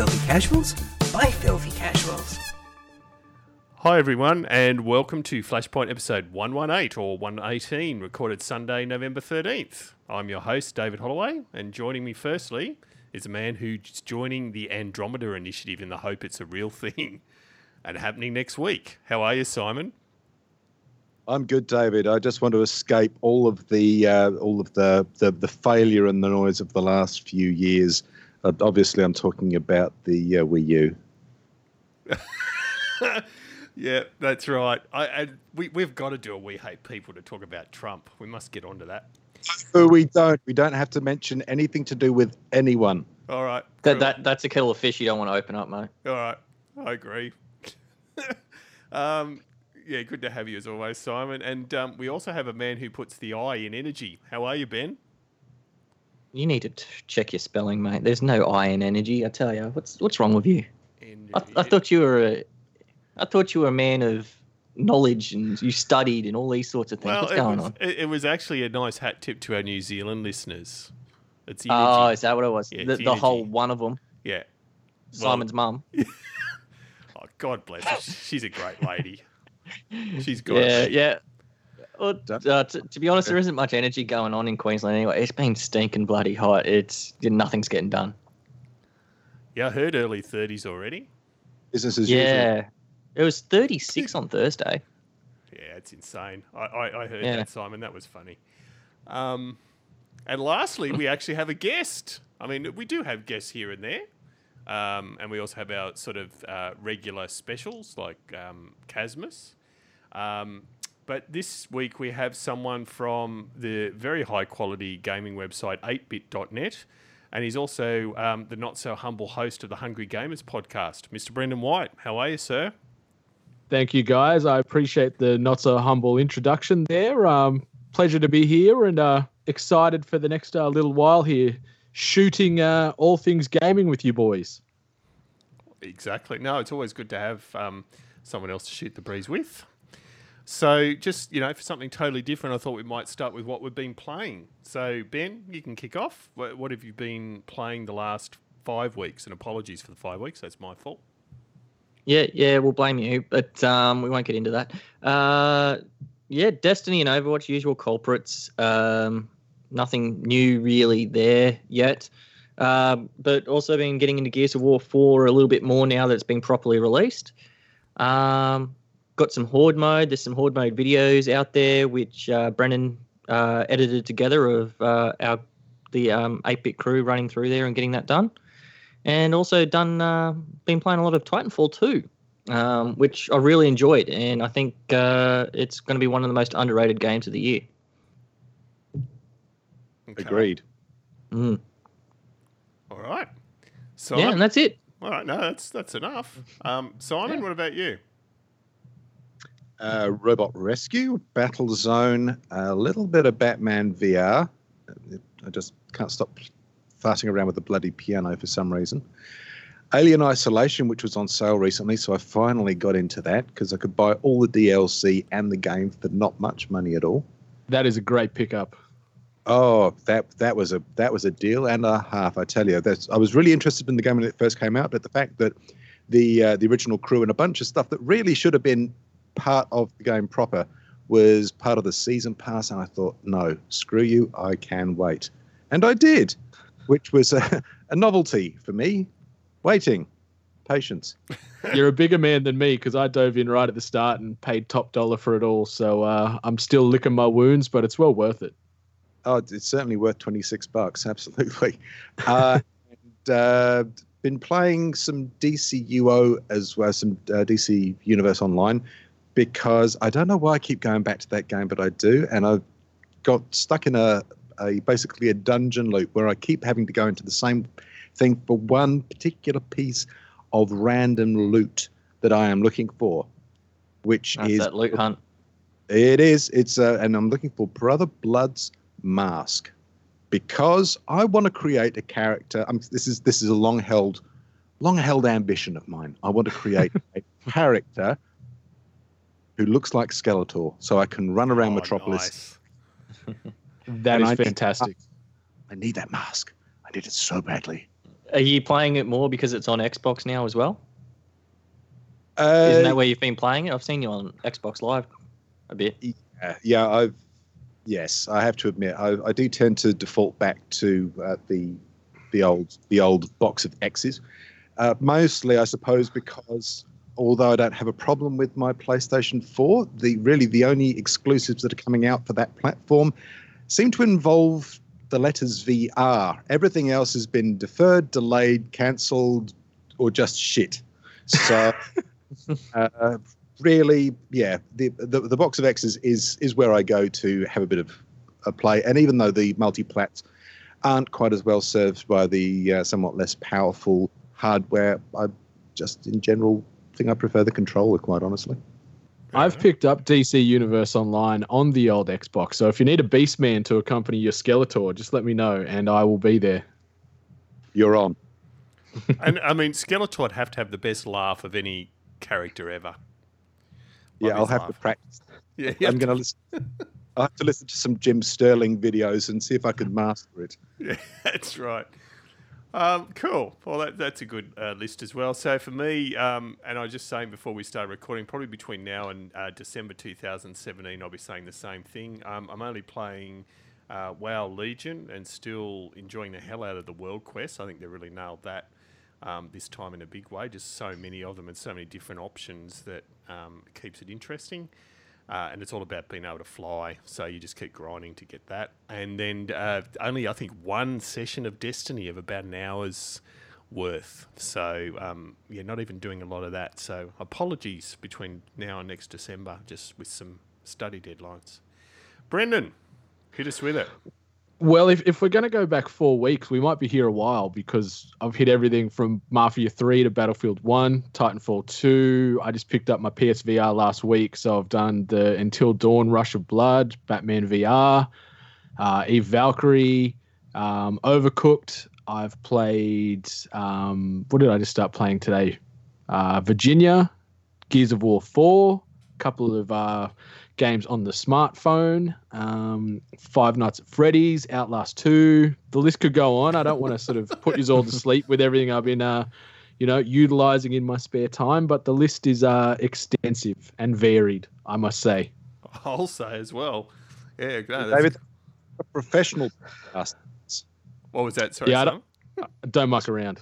podcast for filthy casuals by filthy casuals. Hi, everyone, and welcome to Flashpoint episode 118 or 118, recorded Sunday, November 13th. I'm your host, David Holloway, and joining me firstly is a man who's joining the Andromeda Initiative in the hope it's a real thing and happening next week. How are you, Simon? I'm good, David. I just want to escape all of the uh, all of the, the the failure and the noise of the last few years. Uh, obviously, I'm talking about the uh, Wii U. yeah, that's right. I, I we we've got to do a We Hate People to talk about Trump. We must get onto that. But we don't. We don't have to mention anything to do with anyone. All right. That, cool. that that's a kettle of fish you don't want to open up, mate. All right. I agree. um, yeah, good to have you as always, Simon. And um, we also have a man who puts the I in energy. How are you, Ben? You need to t- check your spelling, mate. There's no I in energy. I tell you, what's what's wrong with you? I, I thought you were a, I thought you were a man of knowledge and you studied and all these sorts of things. Well, what's going was, on? It, was actually a nice hat tip to our New Zealand listeners. It's oh, energy. Oh, is that what it was? Yeah, the the whole one of them, yeah. Well, Simon's mum. Oh, God bless her. She's a great lady. She's good. Yeah, yeah. Well, uh, t- to be honest, there isn't much energy going on in Queensland anyway. It's been stinking bloody hot. It's nothing's getting done. Yeah, I heard early 30s already. Business as usual. Yeah, it was 36 on Thursday. Yeah, it's insane. I, I, I heard Yeah. that, Simon. That was funny. Um, and lastly, we actually have a guest. I mean, we do have guests here and there. Um, and we also have our sort of uh, regular specials like um, Casmus. Um, but this week we have someone from the very high quality gaming website 8bit.net. And he's also um, the not so humble host of the Hungry Gamers podcast, Mr. Brendan White. How are you, sir? Thank you, guys. I appreciate the not so humble introduction there. Um, pleasure to be here and uh, excited for the next uh, little while here, shooting uh, all things gaming with you boys. Exactly. No, it's always good to have um, someone else to shoot the breeze with. So, just you know, for something totally different, I thought we might start with what we've been playing. So, Ben, you can kick off. What, have you been playing the last five weeks? And apologies for the five weeks; that's my fault. Yeah, yeah, we'll blame you, but um, we won't get into that. Uh, yeah, Destiny and Overwatch, usual culprits. Um, nothing new really there yet. Um, but also been getting into Gears of War 4 a little bit more now that it's been properly released. Um, got some Horde mode. There's some Horde mode videos out there which uh, Brendan uh, edited together of uh, our the um, 8-bit crew running through there and getting that done and also done uh, been playing a lot of Titanfall 2, um, which I really enjoyed, and I think uh, it's going to be one of the most underrated games of the year. Okay. Agreed. Mm. All right. So, Yeah, and that's it. all right. No, that's that's enough. Um, Simon, Yeah. what about you? Uh, Robot Rescue, Battlezone, a little bit of Batman VR. I just can't stop farting around with the bloody piano for some reason. Alien Isolation, which was on sale recently, so I finally got into that because I could buy all the DLC and the game for not much money at all. That is a great pickup. Oh, that that was a that was a deal and a half. I tell you, that's I was really interested in the game when it first came out, but the fact that the uh, the original crew and a bunch of stuff that really should have been part of the game proper was part of the season pass, and I thought, no, screw you, I can wait, and I did, which was a, a novelty for me. Waiting, patience. You're a bigger man than me because I dove in right at the start and paid top dollar for it all. So uh, I'm still licking my wounds, but it's well worth it. Oh, it's certainly worth 26 bucks, absolutely. Uh, and, uh, been playing some DCUO as well some uh, DC Universe Online because I don't know why I keep going back to that game, but I do. And I've got stuck in a, a basically a dungeon loop where I keep having to go into the same thing for one particular piece of random loot that I am looking for, which That's is that loot hunt. it is. It's uh, and I'm looking for Brother Blood's mask because I want to create a character. Um, this is this is a long held, long held ambition of mine. I want to create a character who looks like Skeletor, so I can run around Oh, Metropolis. nice. That And is I need- fantastic. I need that mask. I need it so badly. Are you playing it more because it's on Xbox now as well? Uh, Isn't that where you've been playing it? I've seen you on Xbox Live a bit. Yeah, yeah, I've yes, I have to admit, I, I do tend to default back to uh, the the old the old box of X's. Uh, mostly, I suppose, because although I don't have a problem with my PlayStation 4, the really the only exclusives that are coming out for that platform seem to involve the letters VR. Everything else has been deferred, delayed, cancelled, or just shit. So. uh, really, yeah, the, the the box of X's is is where I go to have a bit of a play. And even though the multi-plats aren't quite as well served by the uh, somewhat less powerful hardware, I just in general think I prefer the controller. Quite honestly, I've picked up DC Universe Online on the old Xbox. So if you need a Beastman to accompany your Skeletor, just let me know and I will be there. you're on. and I mean, Skeletor would have to have the best laugh of any character ever. Yeah, I'll his have to practice. Yeah, I'm going to listen. I have to listen to some Jim Sterling videos and see if I can master it. Yeah, that's right. Um, cool. Well, that, that's a good uh, list as well. So for me, um, and I was just saying before we start recording, probably between now and uh, December 2017, I'll be saying the same thing. Um, I'm only playing uh, WoW Legion and still enjoying the hell out of the World Quest. I think they really nailed that um, this time in a big way. Just so many of them and so many different options that um, keeps it interesting. Uh, and it's all about being able to fly. So you just keep grinding to get that. And then uh, only, I think, one session of Destiny of about an hour's worth. So um, yeah, not even doing a lot of that. So apologies between now and next December, just with some study deadlines. Brendan, hit us with it. Well, if, if we're going to go back four weeks, we might be here a while because I've hit everything from Mafia 3 to Battlefield 1, Titanfall 2. I just picked up my PSVR last week, so I've done the Until Dawn Rush of Blood, Batman VR, uh, Eve Valkyrie, um, Overcooked. I've played, um, what did I just start playing today? Uh, Virginia, Gears of War 4, a couple of uh, games on the smartphone, um, Five Nights at Freddy's, Outlast 2. The list could go on. I don't want to sort of put you all to sleep with everything I've been, uh, you know, utilizing in my spare time, but the list is uh, extensive and varied, I must say. I'll say as well. Yeah, no, David, a professional. what was that? Sorry, Yeah, I Simon? Don't muck around.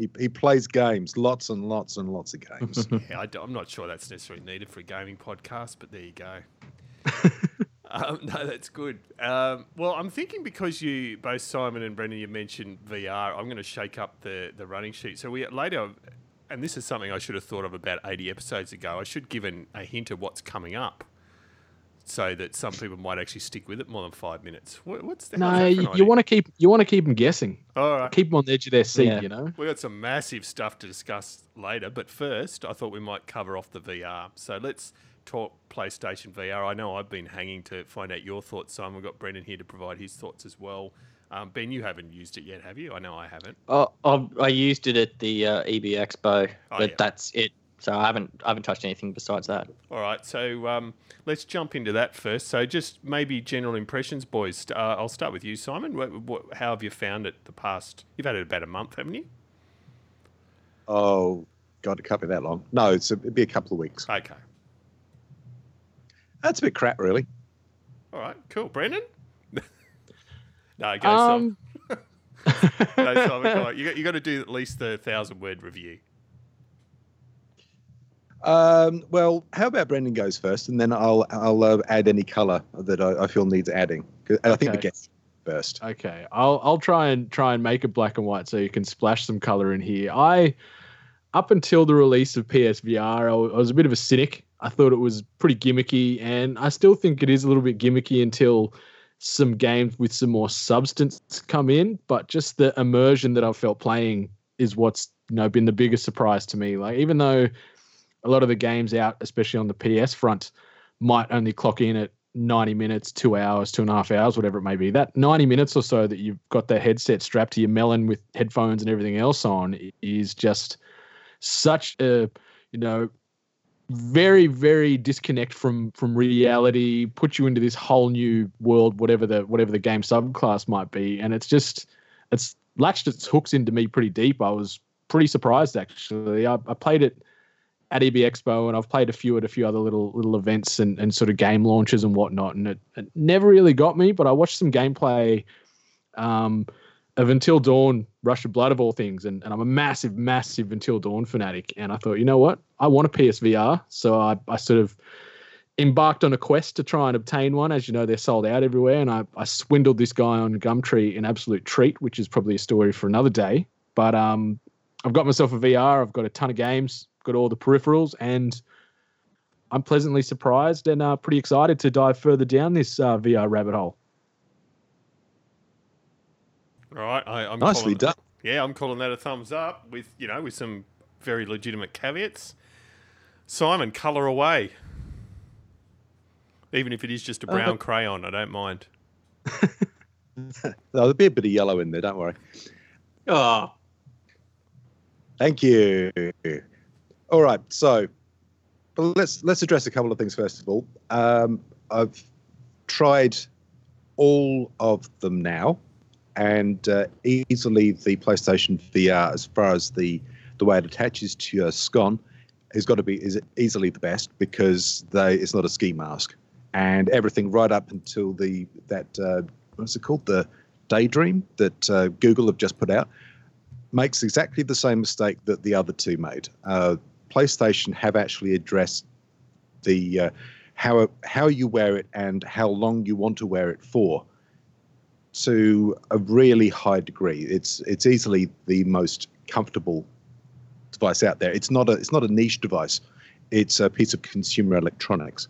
He, he plays games, lots and lots and lots of games. Yeah, I am not sure that's necessarily needed for a gaming podcast, but there you go. um, no, that's good. Um, well, I'm thinking because you both Simon and Brendan you mentioned VR, I'm going to shake up the the running sheet. So we later, and this is something I should have thought of about 80 episodes ago. I should give an, a hint of what's coming up. So that some people might actually stick with it more than five minutes. What, what's the No, you, you want to keep you want to keep them guessing. All right. Keep them on the edge of their seat. Yeah. You know. We've got some massive stuff to discuss later, but first, I thought we might cover off the VR. So let's talk PlayStation VR. I know I've been hanging to find out your thoughts, Simon. We've got Brendan here to provide his thoughts as well. Um, ben, you haven't used it yet, have you? I know I haven't. Oh, I, I used it at the uh, EB Expo, Oh, but yeah. that's it. So I haven't I haven't touched anything besides that. All right, so um, let's jump into that first. So just maybe general impressions, boys. Uh, I'll start with you, Simon. What, what, how have you found it the past? You've had it about a month, haven't you? oh, God, it can't be that long. No, it's a, it'd be a couple of weeks. Okay. That's a bit crap, really. All right, cool. Brendan? no, go, Simon. Um, No, Simon, come on. You got, you got to do at least the thousand word review. Um, well, how about Brendan goes first, and then I'll I'll uh, add any colour that I, I feel needs adding. And I think the Okay. guest first. Okay, I'll I'll try and try and make it black and white so you can splash some color in here. I up until the release of PSVR, I I was a bit of a cynic. I thought it was pretty gimmicky, and I still think it is a little bit gimmicky until some games with some more substance come in. But just the immersion that I felt playing is what's you know been the biggest surprise to me. Like even though a lot of the games out, especially on the PS front, might only clock in at 90 minutes, two hours, two and a half hours, whatever it may be. That 90 minutes or so that you've got the headset strapped to your melon with headphones and everything else on is just such a, you know, very, very disconnect from from reality, put you into this whole new world, whatever the whatever the game subclass might be. And it's just it's latched its hooks into me pretty deep. I was pretty surprised actually. I, I played it at EB Expo and I've played a few at a few other little little events and, and sort of game launches and whatnot. And it, it never really got me, but I watched some gameplay um, of Until Dawn, Rush of Blood of all things, and, and I'm a massive, massive Until Dawn fanatic. And I thought, you know what? I want a PSVR. So I, I sort of embarked on a quest to try and obtain one. As you know, they're sold out everywhere. And I, I swindled this guy on Gumtree an absolute treat, which is probably a story for another day. But um, I've got myself a VR. I've got a ton of games, got all the peripherals, and I'm pleasantly surprised and uh, pretty excited to dive further down this uh, VR rabbit hole. All right, I, I'm Nicely calling, done. Yeah, I'm calling that a thumbs up with you know with some very legitimate caveats. Simon, colour away. Even if it is just a brown crayon, I don't mind. There'll be a bit of yellow in there. Don't worry. Oh, Thank you. All right, so let's let's address a couple of things first of all. Um, I've tried all of them now, and uh, easily the PlayStation VR, as far as the the way it attaches to your scon, has got to be is easily the best because they it's not a ski mask, and everything right up until the that uh, what's it called the Daydream that uh, Google have just put out makes exactly the same mistake that the other two made. Uh, PlayStation have actually addressed the uh, how how you wear it and how long you want to wear it for to a really high degree. It's it's easily the most comfortable device out there. It's not a it's not a niche device. It's a piece of consumer electronics,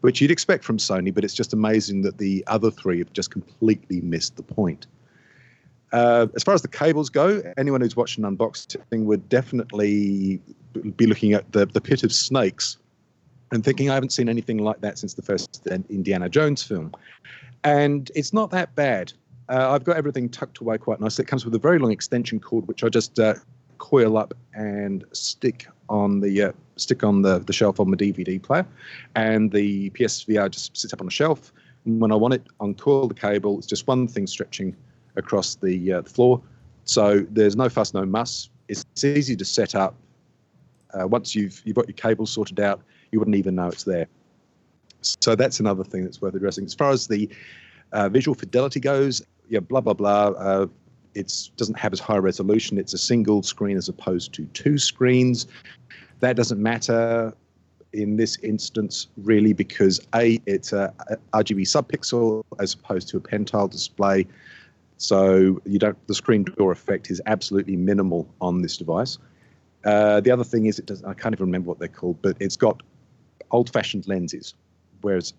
which you'd expect from Sony. But it's just amazing that the other three have just completely missed the point. Uh, as far as the cables go, anyone who's watching unboxing would definitely be looking at the, the pit of snakes and thinking, I haven't seen anything like that since the first Indiana Jones film. And it's not that bad. Uh, I've got everything tucked away quite nicely. It comes with a very long extension cord, which I just uh, coil up and stick on the uh, stick on the, the shelf on my DVD player, and the PSVR just sits up on a shelf. And when I want it, uncoil the cable. It's just one thing stretching across the, uh, floor. So there's no fuss, no muss. It's, it's easy to set up. Uh, once you've you've got your cables sorted out, you wouldn't even know it's there. So that's another thing that's worth addressing. As far as the uh, visual fidelity goes, yeah, blah blah blah. Uh, it doesn't have as high resolution. It's a single screen as opposed to two screens. That doesn't matter in this instance, really, because a it's a RGB subpixel as opposed to a pentile display. So you don't the screen door effect is absolutely minimal on this device. Uh, the other thing is it does I can't even remember what they're called, but it's got old-fashioned lenses, whereas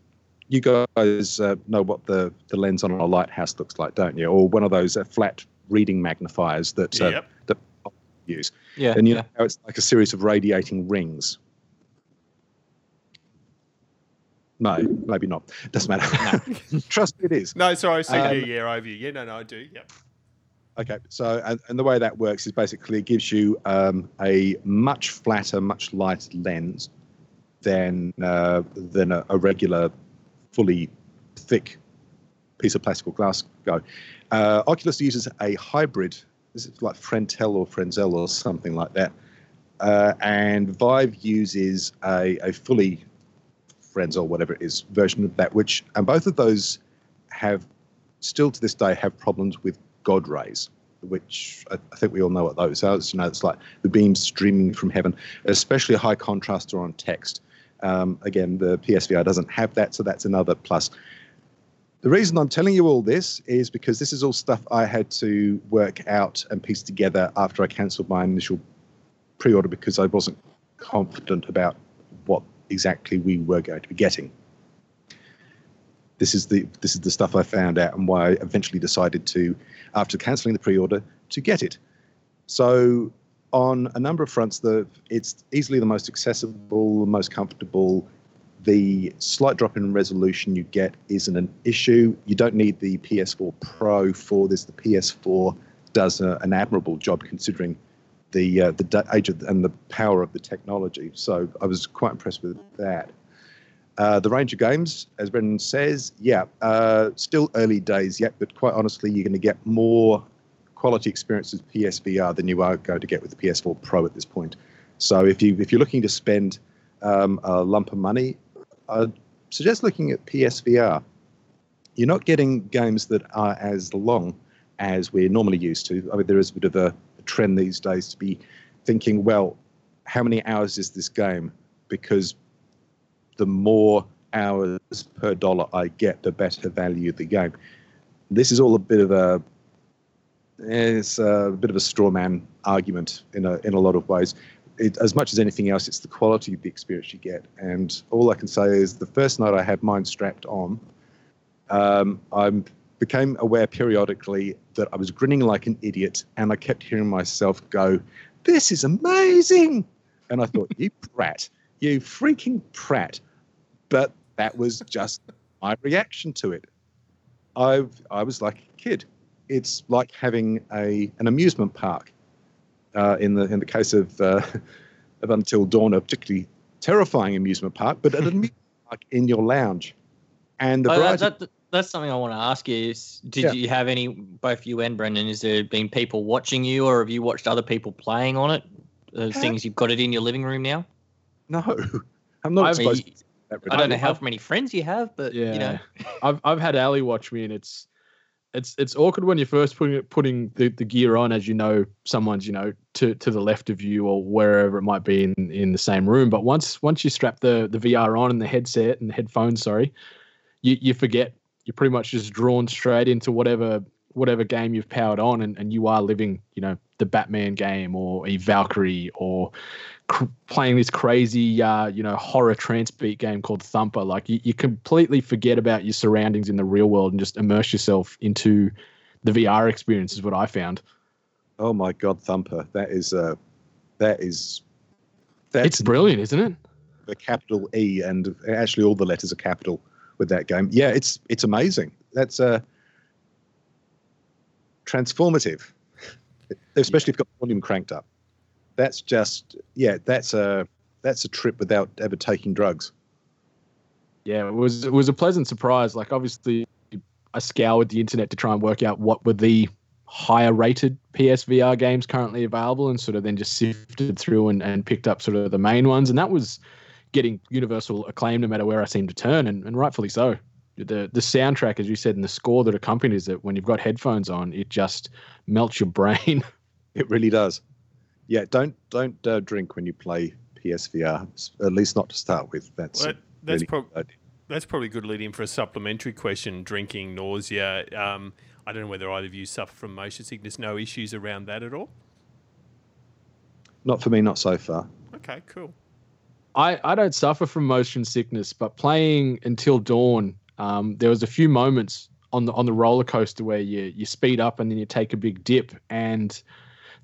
you guys uh, know what the, the lens on a lighthouse looks like, don't you? Or one of those uh, flat reading magnifiers that uh, Yep. that use. yeah. And you yeah. know how it's like a series of radiating rings. No, maybe not. Doesn't matter. Trust me, it is. No, sorry, I see Um, you. Yeah, over you. Yeah, no, no, I do. Yep. Okay, so and, and the way that works is basically it gives you um, a much flatter, much lighter lens than uh, than a, a regular, fully thick piece of plastic or glass go. Uh, Oculus uses a hybrid. This is like Frentel or Frenzel or something like that, uh, and Vive uses a, a fully Frenzel, whatever it is, version of that. Which and both of those have still to this day have problems with God rays, which I, I think we all know what those are. It's, you know, it's like the beams streaming from heaven, especially high contrast or on text. Um, again, the PSVR doesn't have that, so that's another plus. The reason I'm telling you all this is because this is all stuff I had to work out and piece together after I cancelled my initial pre-order because I wasn't confident about what exactly we were going to be getting this is the this is the stuff I found out and why I eventually decided to, after cancelling the pre-order, to get it. So on a number of fronts, the it's easily the most accessible, the most comfortable. The slight drop in resolution you get isn't an issue. You don't need the PS4 Pro for this. The PS4 does a, an admirable job considering the uh, the age of, and the power of the technology. So I was quite impressed with that. Uh, the range of games, as Brendan says, yeah, uh, still early days yet, but quite honestly, you're going to get more quality experience with PSVR than you are going to get with the PS4 Pro at this point. So if you if you're looking to spend um, a lump of money, I'd suggest looking at PSVR. You're not getting games that are as long as we're normally used to. I mean, there is a bit of a trend these days to be thinking, well, how many hours is this game? Because the more hours per dollar I get, the better value the game. This is all a bit of a it's a bit of a straw man argument in a in a lot of ways. It, as much as anything else, it's the quality of the experience you get. And all I can say is the first night I had mine strapped on, um, I became aware periodically that I was grinning like an idiot, and I kept hearing myself go, "This is amazing," and I thought, "You prat, you freaking prat!" But that was just my reaction to it. I I was like a kid. It's like having a an amusement park. Uh, in the in the case of uh, of Until Dawn, a particularly terrifying amusement park, but an amusement park in your lounge. And the Oh, that, that, that's something I want to ask you. Is did Yeah. you have any, both you and Brendan, is there been people watching you or have you watched other people playing on it? Uh, things you've got it in your living room now? no, I'm not supposed I, to. That I don't know how many friends you have, but Yeah, you know. I've I've had Ali watch me, and it's it's it's awkward when you're first putting putting the, the gear on, as you know, someone's you know to to the left of you or wherever it might be in in the same room. But once once you strap the the VR on and the headset and the headphones, sorry, you you forget. You're pretty much just drawn straight into whatever whatever game you've powered on, and, and you are living, you know, the Batman game or a Valkyrie or cr- playing this crazy, uh, you know, horror trance beat game called Thumper. Like you, you completely forget about your surroundings in the real world and just immerse yourself into the VR experience. Is what I found. Oh my God, Thumper! That is uh, that is that's it's brilliant, isn't it? the capital E, and actually all the letters are capital with that game. Yeah, it's it's amazing. That's uh, transformative, especially if you've got volume cranked up. That's just yeah, that's a that's a trip without ever taking drugs. Yeah, it was it was a pleasant surprise. Like obviously, I scoured the internet to try and work out what were the higher rated PSVR games currently available, and sort of then just sifted through and, and picked up sort of the main ones, and that was getting universal acclaim no matter where I seem to turn, and, and rightfully so. The the soundtrack, as you said, and the score that accompanies it, when you've got headphones on, it just melts your brain. It really does. Yeah, don't don't uh, drink when you play PSVR. At least not to start with. That's Well, that- that's really prob- good idea. That's probably a good lead in for a supplementary question. Drinking, nausea. Um, I don't know whether either of you suffer from motion sickness. No issues around that at all. not for me. Not so far. Okay, cool. I, I don't suffer from motion sickness, but playing until dawn, um, there was a few moments on the on the roller coaster where you you speed up and then you take a big dip, and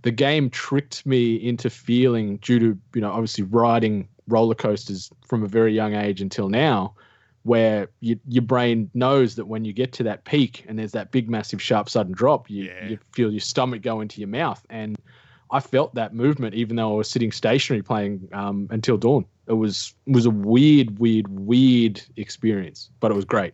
the game tricked me into feeling due to you know obviously riding roller coasters from a very young age until now, where you, your brain knows that when you get to that peak and there's that big massive sharp sudden drop, you, Yeah. you feel your stomach go into your mouth and. I felt that movement even though I was sitting stationary playing um, until dawn. It was it was a weird, weird, weird experience, but it was great.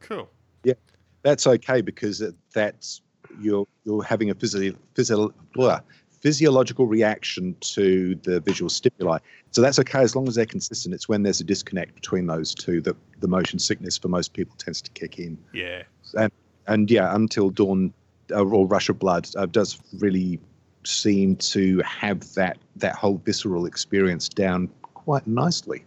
Cool. Yeah, that's okay because that's you're you're having a physio, physio, blah, physiological reaction to the visual stimuli. So that's okay as long as they're consistent. It's when there's a disconnect between those two that the motion sickness for most people tends to kick in. Yeah. and and yeah, until dawn uh, or Rush of Blood uh, does really seem to have that that whole visceral experience down quite nicely.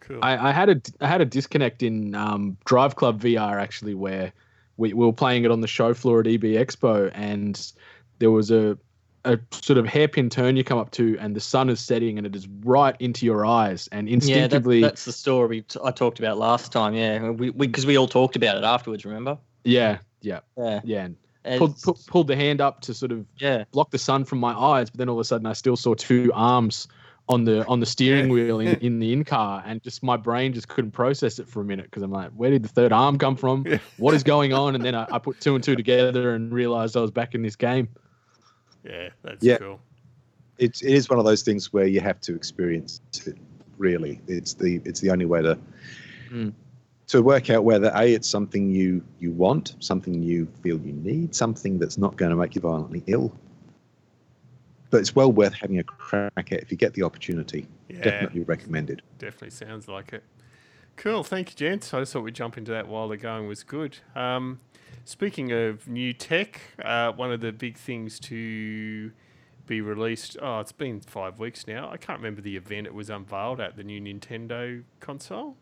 Cool. I, I had a I had a disconnect in um, Driveclub VR actually, where we, we were playing it on the show floor at EB Expo, and there was a a sort of hairpin turn you come up to, and the sun is setting, and it is right into your eyes, and Yeah, that, instinctively, that's the story t- I talked about last time. Yeah, we because we, all talked about it afterwards. Remember? yeah, yeah, Yeah. yeah, and It's- pulled, pu- pulled the hand up to sort of yeah. block the sun from my eyes, but then all of a sudden I still saw two arms on the on the steering wheel in, in the in car, and just my brain just couldn't process it for a minute because I'm like, where did the third arm come from? What is going on? And then I, I put two and two together and realized I was back in this game. yeah, that's Yeah. cool. It's it is one of those things where you have to experience it. Really, it's the it's the only way to Mm. To work out whether a it's something you you want, something you feel you need, something that's not going to make you violently ill. But it's well worth having a crack at if you get the opportunity. Yeah. Definitely recommended. Definitely sounds like it. Cool. Thank you, gents. I just thought we'd jump into that while the going was good. Um, speaking of new tech, uh, one of the big things to be released. Oh, it's been five weeks now. I can't remember the event it was unveiled at the new Nintendo console.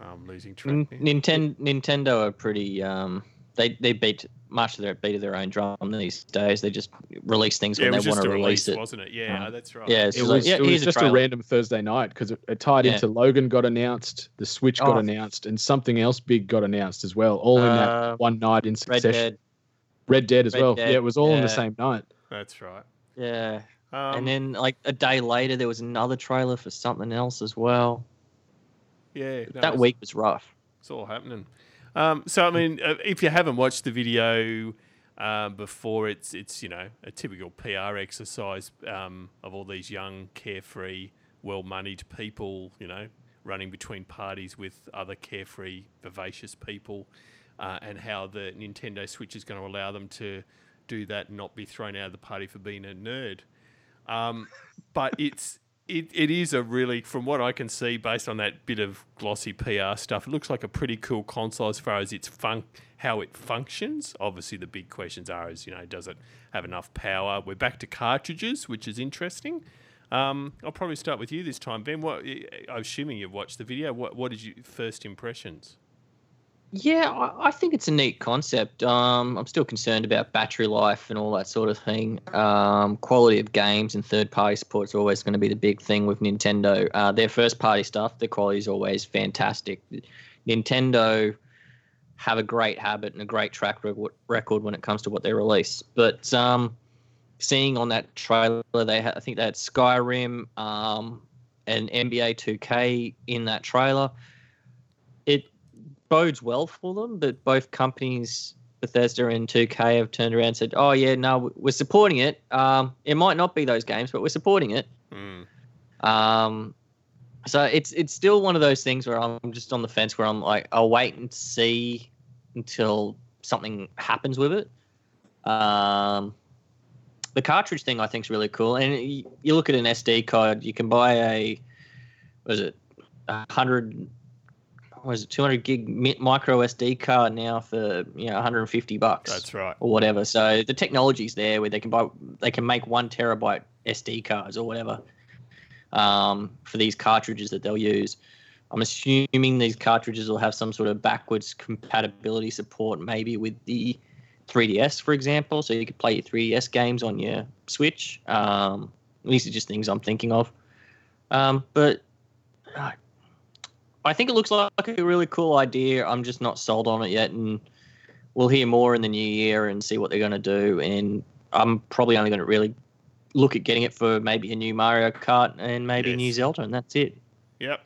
I'm losing track. N- now. Nintendo Nintendo are pretty. Um, they they beat much of their beat of their own drum these days. They just release things yeah, it when was they want to release release, it. wasn't it? Yeah, Um, that's right. Yeah, It just like, was, yeah, it was here's just a, trailer. random Thursday night because it, it tied Yeah. into Logan got announced, the Switch got Oh. announced, and something else big got announced as well, all in Uh, that one night in Red succession. Dead. Red Dead as Red well. Dead, Yeah, it was all in the same night. That's right. Yeah, Um, and then like a day later, there was another trailer for something else as well. Yeah, no, that week was rough. It's all happening. Um, so I mean, uh, if you haven't watched the video uh, before, it's it's you know a typical PR exercise um, of all these young, carefree, well-moneyed people, you know, running between parties with other carefree, vivacious people, uh, and how the Nintendo Switch is going to allow them to do that and not be thrown out of the party for being a nerd. Um, but it's it, it is a really, from what I can see, based on that bit of glossy PR stuff, it looks like a pretty cool console as far as its fun, how it functions. Obviously, the big questions are: is you know, does it have enough power? We're back to cartridges, which is interesting. Um, I'll probably start with you this time, Ben. What I'm assuming you've watched the video. What what is your first impressions? Yeah, I, think it's a neat concept. Um, I'm still concerned about battery life and all that sort of thing. Um, quality of games and third party support is always going to be the big thing with Nintendo. Uh, their first party stuff, the quality is always fantastic. Nintendo have a great habit and a great track rec- record when it comes to what they release. But um, seeing on that trailer, they I think they had Skyrim um, and NBA 2K in that trailer. Bodes well for them but both companies, Bethesda and 2K, have turned around and said, "Oh yeah, no, we're supporting it. Um, it might not be those games, but we're supporting it." Mm. Um, so it's it's still one of those things where I'm just on the fence where I'm like, I'll wait and see until something happens with it. Um, the cartridge thing I think is really cool, and y- you look at an SD card, you can buy a, was it, a hundred, was it 200 gig micro SD card now for you know 150 bucks That's right. or whatever. So the technology's there where they can buy, they can make one terabyte SD cards or whatever um, for these cartridges that they'll use. I'm assuming these cartridges will have some sort of backwards compatibility support, maybe with the 3DS, for example, so you could play your 3DS games on your Switch. Um, these are just things I'm thinking of. Um, but uh, I think it looks like a really cool idea. I'm just not sold on it yet, and we'll hear more in the new year and see what they're going to do. And I'm probably only going to really look at getting it for maybe a new Mario Kart and maybe a new Zelda, and that's it. Yep.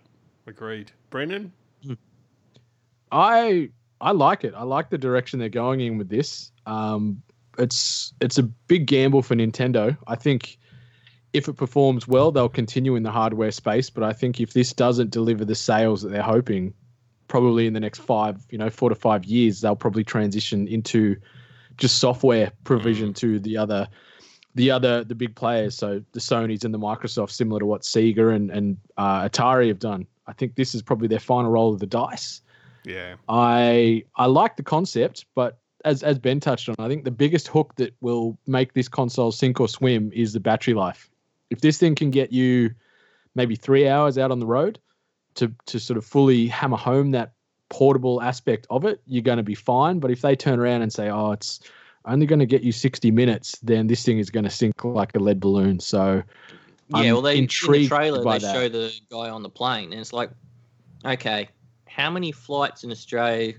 Agreed. Brendan. I I like it. I like the direction they're going in with this. Um, it's it's a big gamble for Nintendo. I think if it performs well, they'll continue in the hardware space. But I think if this doesn't deliver the sales that they're hoping, probably in the next five, you know, four to five years, they'll probably transition into just software provision to the other the other the big players. So the Sony's and the Microsoft, similar to what Sega and and uh, Atari have done. I think this is probably their final roll of the dice. Yeah. I I like the concept, but as as Ben touched on, I think the biggest hook that will make this console sink or swim is the battery life. If this thing can get you maybe three hours out on the road to to sort of fully hammer home that portable aspect of it, you're going to be fine. But if they turn around and say, "Oh, it's only going to get you 60 minutes," then this thing is going to sink like a lead balloon. So Yeah, I'm well, they in the trailer they that. show the guy on the plane, and it's like, okay, how many flights in Australia,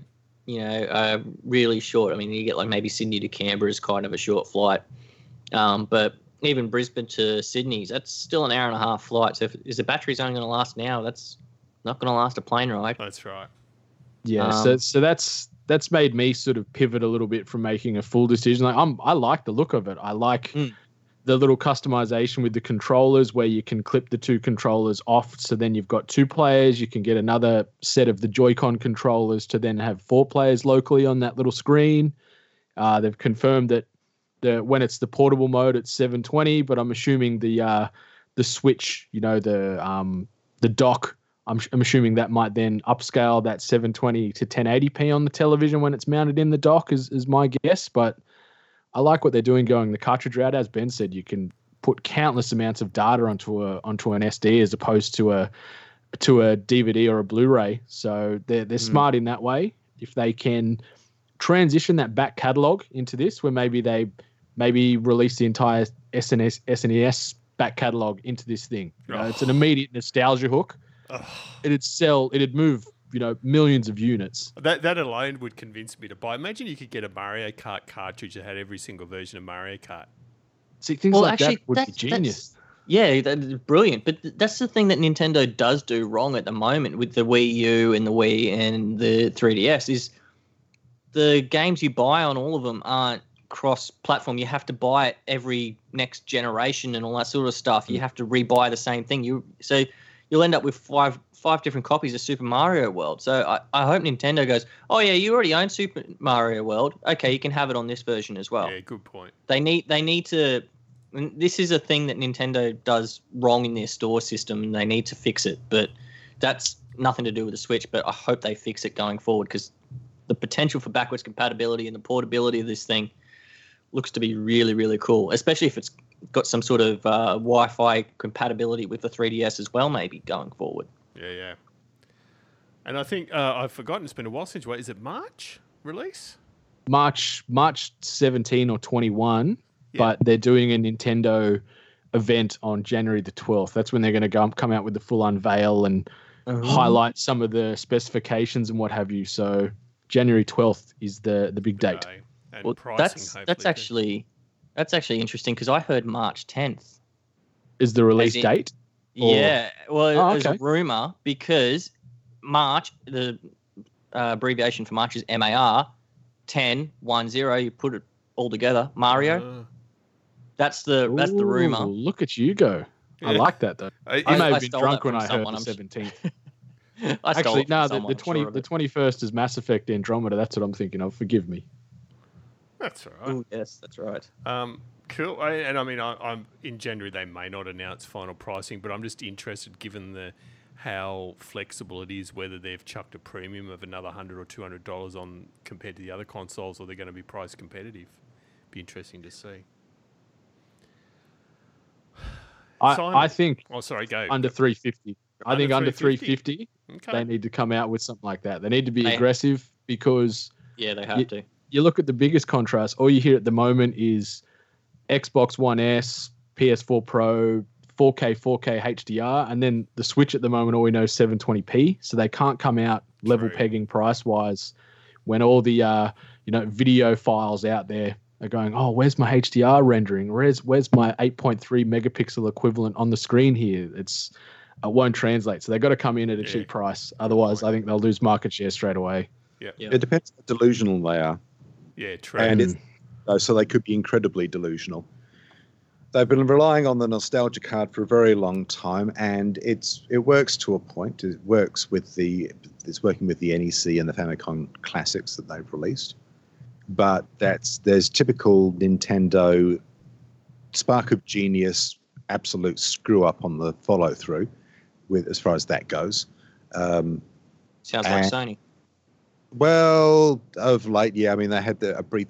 you know, are really short? I mean, you get like maybe Sydney to Canberra is kind of a short flight, um, but even Brisbane to Sydney, that's still an hour and a half flight. So if, is the battery's only going to last an hour? That's not going to last a plane ride. That's right. Yeah, so Um, so that's that's made me sort of pivot a little bit from making a full decision. Like I'm I like the look of it. I like Mm. the little customization with the controllers where you can clip the two controllers off. So then you've got two players. You can get another set of the Joy-Con controllers to then have four players locally on that little screen. Uh, they've confirmed that the when it's the portable mode, it's 720. But I'm assuming the uh, the Switch, you know, the um, the dock. I'm, I'm assuming that might then upscale that 720 to 1080p on the television when it's mounted in the dock. Is is my guess, but I like what they're doing going the cartridge route. As Ben said, you can put countless amounts of data onto a onto an SD as opposed to a to a DVD or a Blu-ray. So they're they're Mm. smart in that way. If they can transition that back catalog into this, where maybe they maybe release the entire SNS SNES back catalog into this thing. You know, It's an Oh. immediate nostalgia hook. Ugh. It'd sell. It'd move. You know, millions of units. That that alone would convince me to buy. Imagine you could get a Mario Kart cartridge that had every single version of Mario Kart. See, things Well, like actually, that would be that's- genius. Yeah, that's brilliant. But th- that's the thing that Nintendo does do wrong at the moment with the Wii U and the Wii and the 3DS is the games you buy on all of them aren't cross-platform. You have to buy it every next generation and all that sort of stuff. You mm. have to rebuy the same thing. You so you'll end up with five five different copies of Super Mario World. So I, I hope Nintendo goes, oh yeah, you already own Super Mario World. Okay, you can have it on this version as well Yeah, good point. they need they need to and this is a thing that Nintendo does wrong in their store system and they need to fix it but that's nothing to do with the Switch but I hope they fix it going forward because the potential for backwards compatibility and the portability of this thing looks to be really really cool especially if it's got some sort of uh, Wi-Fi compatibility with the 3DS as well maybe going forward Yeah, yeah. And I think uh, I've forgotten. It's been a while since. What is it? March release? March March 17 or 21, Yeah. but they're doing a Nintendo event on January the 12th. That's when they're going to go come out with the full unveil and highlight some of the specifications and what have you. So January 12th is the the big date. Okay. And well, pricing, that's hopefully, that's too. actually that's actually interesting because I heard March 10th Is the release in- date? Or- Yeah, well, Oh, there's a rumor because March, the uh, abbreviation for March is MAR, 10, 1, 0. You put it all together. Mario. Uh, that's the that's the Ooh, rumor. Look at you go. I like that though. I- I I- may I have been drunk when from I heard someone, the 17th. I Actually, no, the, someone, the 20 sure the 21st is Mass Effect Andromeda. That's what I'm thinking of. Forgive me. That's right. Ooh, yes, that's right. Um, cool. I, and I mean, I, I'm in January. They may not announce final pricing, but I'm just interested, given the how flexible it is, whether they've chucked a premium of another hundred or two hundred dollars on compared to the other consoles, or they're going to be price competitive. Be interesting to see. I, Simon. I think Oh, sorry, go. under 350. I think under 350, Okay. they need to come out with something like that. They need to be Hey. aggressive because Yeah, they have Ye- to. You look at the biggest contrast, all you hear at the moment is Xbox One S, PS4 Pro, 4K, 4K HDR, and then the Switch at the moment, all we know is 720p. So they can't come out level True. pegging price wise when all the uh, you know videophiles out there are going, oh, where's my HDR rendering? Where's where's my 8.3 megapixel equivalent on the screen here? It's it won't translate. So they've got to come in at a Yeah. cheap price. Otherwise, I think they'll lose market share straight away. Yeah. Yeah. It depends how delusional they are. Yeah, true. And it's, so they could be incredibly delusional. They've been relying on the nostalgia card for a very long time, and it's it works to a point. It works with the it's working with the NES and the Famicom classics that they've released, but that's there's typical Nintendo spark of genius, absolute screw up on the follow through, with as far as that goes. Um, Sounds like Sony. Well, of late, yeah. I mean, they had the, a brief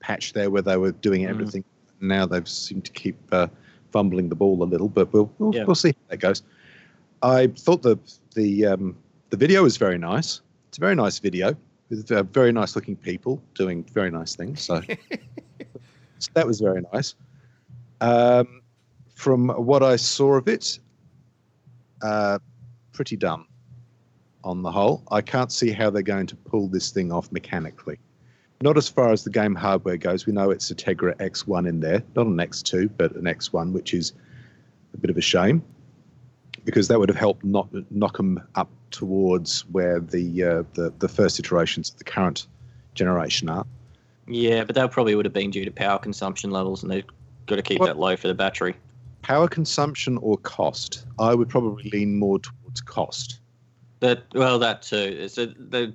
patch there where they were doing Mm. everything. Now they've seemed to keep uh, fumbling the ball a little, but we'll we'll, Yeah. we'll see how that goes. I thought the the um, the video was very nice. It's a very nice video with uh, very nice looking people doing very nice things. So, so that was very nice. Um, from what I saw of it, uh, pretty dumb on the whole. I can't see how they're going to pull this thing off mechanically. Not as far as the game hardware goes. We know it's a Tegra X1 in there, not an X2, but an X1, which is a bit of a shame because that would have helped knock, knock them up towards where the, uh, the the first iterations of the current generation are. Yeah, but that probably would have been due to power consumption levels, and they've Got to keep What- that low for the battery. Power consumption or cost? I would probably lean more towards cost. That well, that too. A, they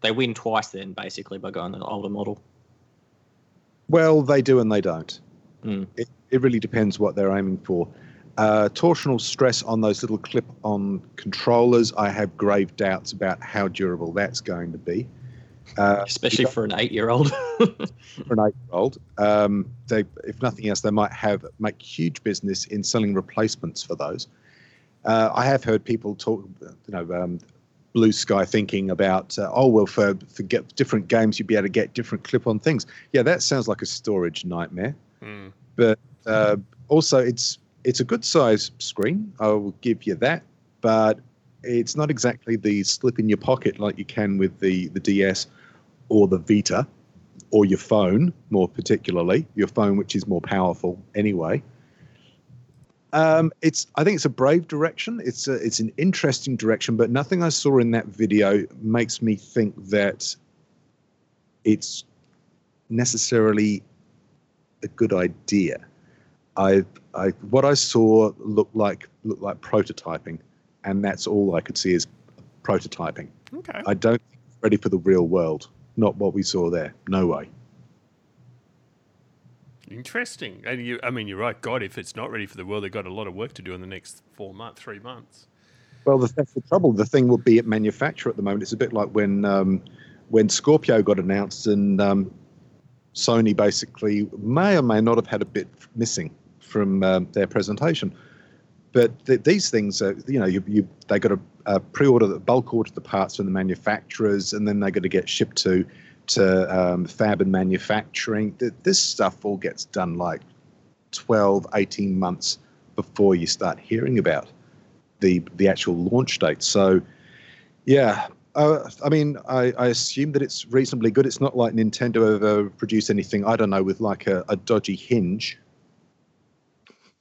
they win twice then basically by going the older model. Well, they do and they don't. Hmm. It, it really depends what they're aiming for. Uh, torsional stress on those little clip-on controllers, I have grave doubts about how durable that's going to be. Uh, Especially for an eight-year-old. for an eight-year-old, um, they, if nothing else, they might have make huge business in selling replacements for those. Uh, I have heard people talk, you know, um, blue sky thinking about, uh, oh well, for for get different games, you'd be able to get different clip-on things. Yeah, that sounds like a storage nightmare. Mm. But uh, also, it's it's a good size screen. I will give you that, but it's not exactly the slip in your pocket like you can with the the DS or the Vita or your phone, more particularly your phone, which is more powerful anyway. Um, it's I think it's a brave direction. It's a, it's an interesting direction, but nothing I saw in that video makes me think that it's necessarily a good idea. I, I what I saw looked like looked like prototyping, and that's all I could see is prototyping. Okay. I don't think it's ready for the real world. Not what we saw there. No way. Interesting. And you, I mean, you're right. God, if it's not ready for the world, they've got a lot of work to do in the next four months, three months. Well, the, that's the trouble. The thing will be at manufacture at the moment. It's a bit like when um, when Scorpio got announced, and um, Sony basically may or may not have had a bit missing from um, their presentation. But th- these things are, you know, you, you they got to uh, pre-order the bulk order the parts from the manufacturers, and then they got to get shipped to to um, fab and manufacturing. Th- This stuff all gets done like 12, 18 months before you start hearing about the the actual launch date. So, yeah, uh, I mean, I, I assume that it's reasonably good. It's not like Nintendo ever produced anything I don't know with like a, a dodgy hinge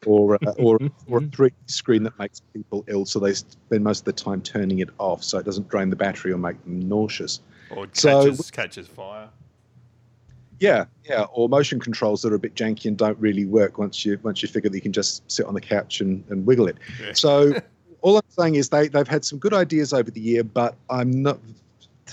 or uh, or or a 3D screen that makes people ill, so they spend most of the time turning it off so it doesn't drain the battery or make them nauseous. Or So- catches, catches fire. Yeah, yeah, or motion controls that are a bit janky and don't really work once you once you figure that you can just sit on the couch and, and wiggle it. Yeah. So all I'm saying is they they've had some good ideas over the year, but I'm not.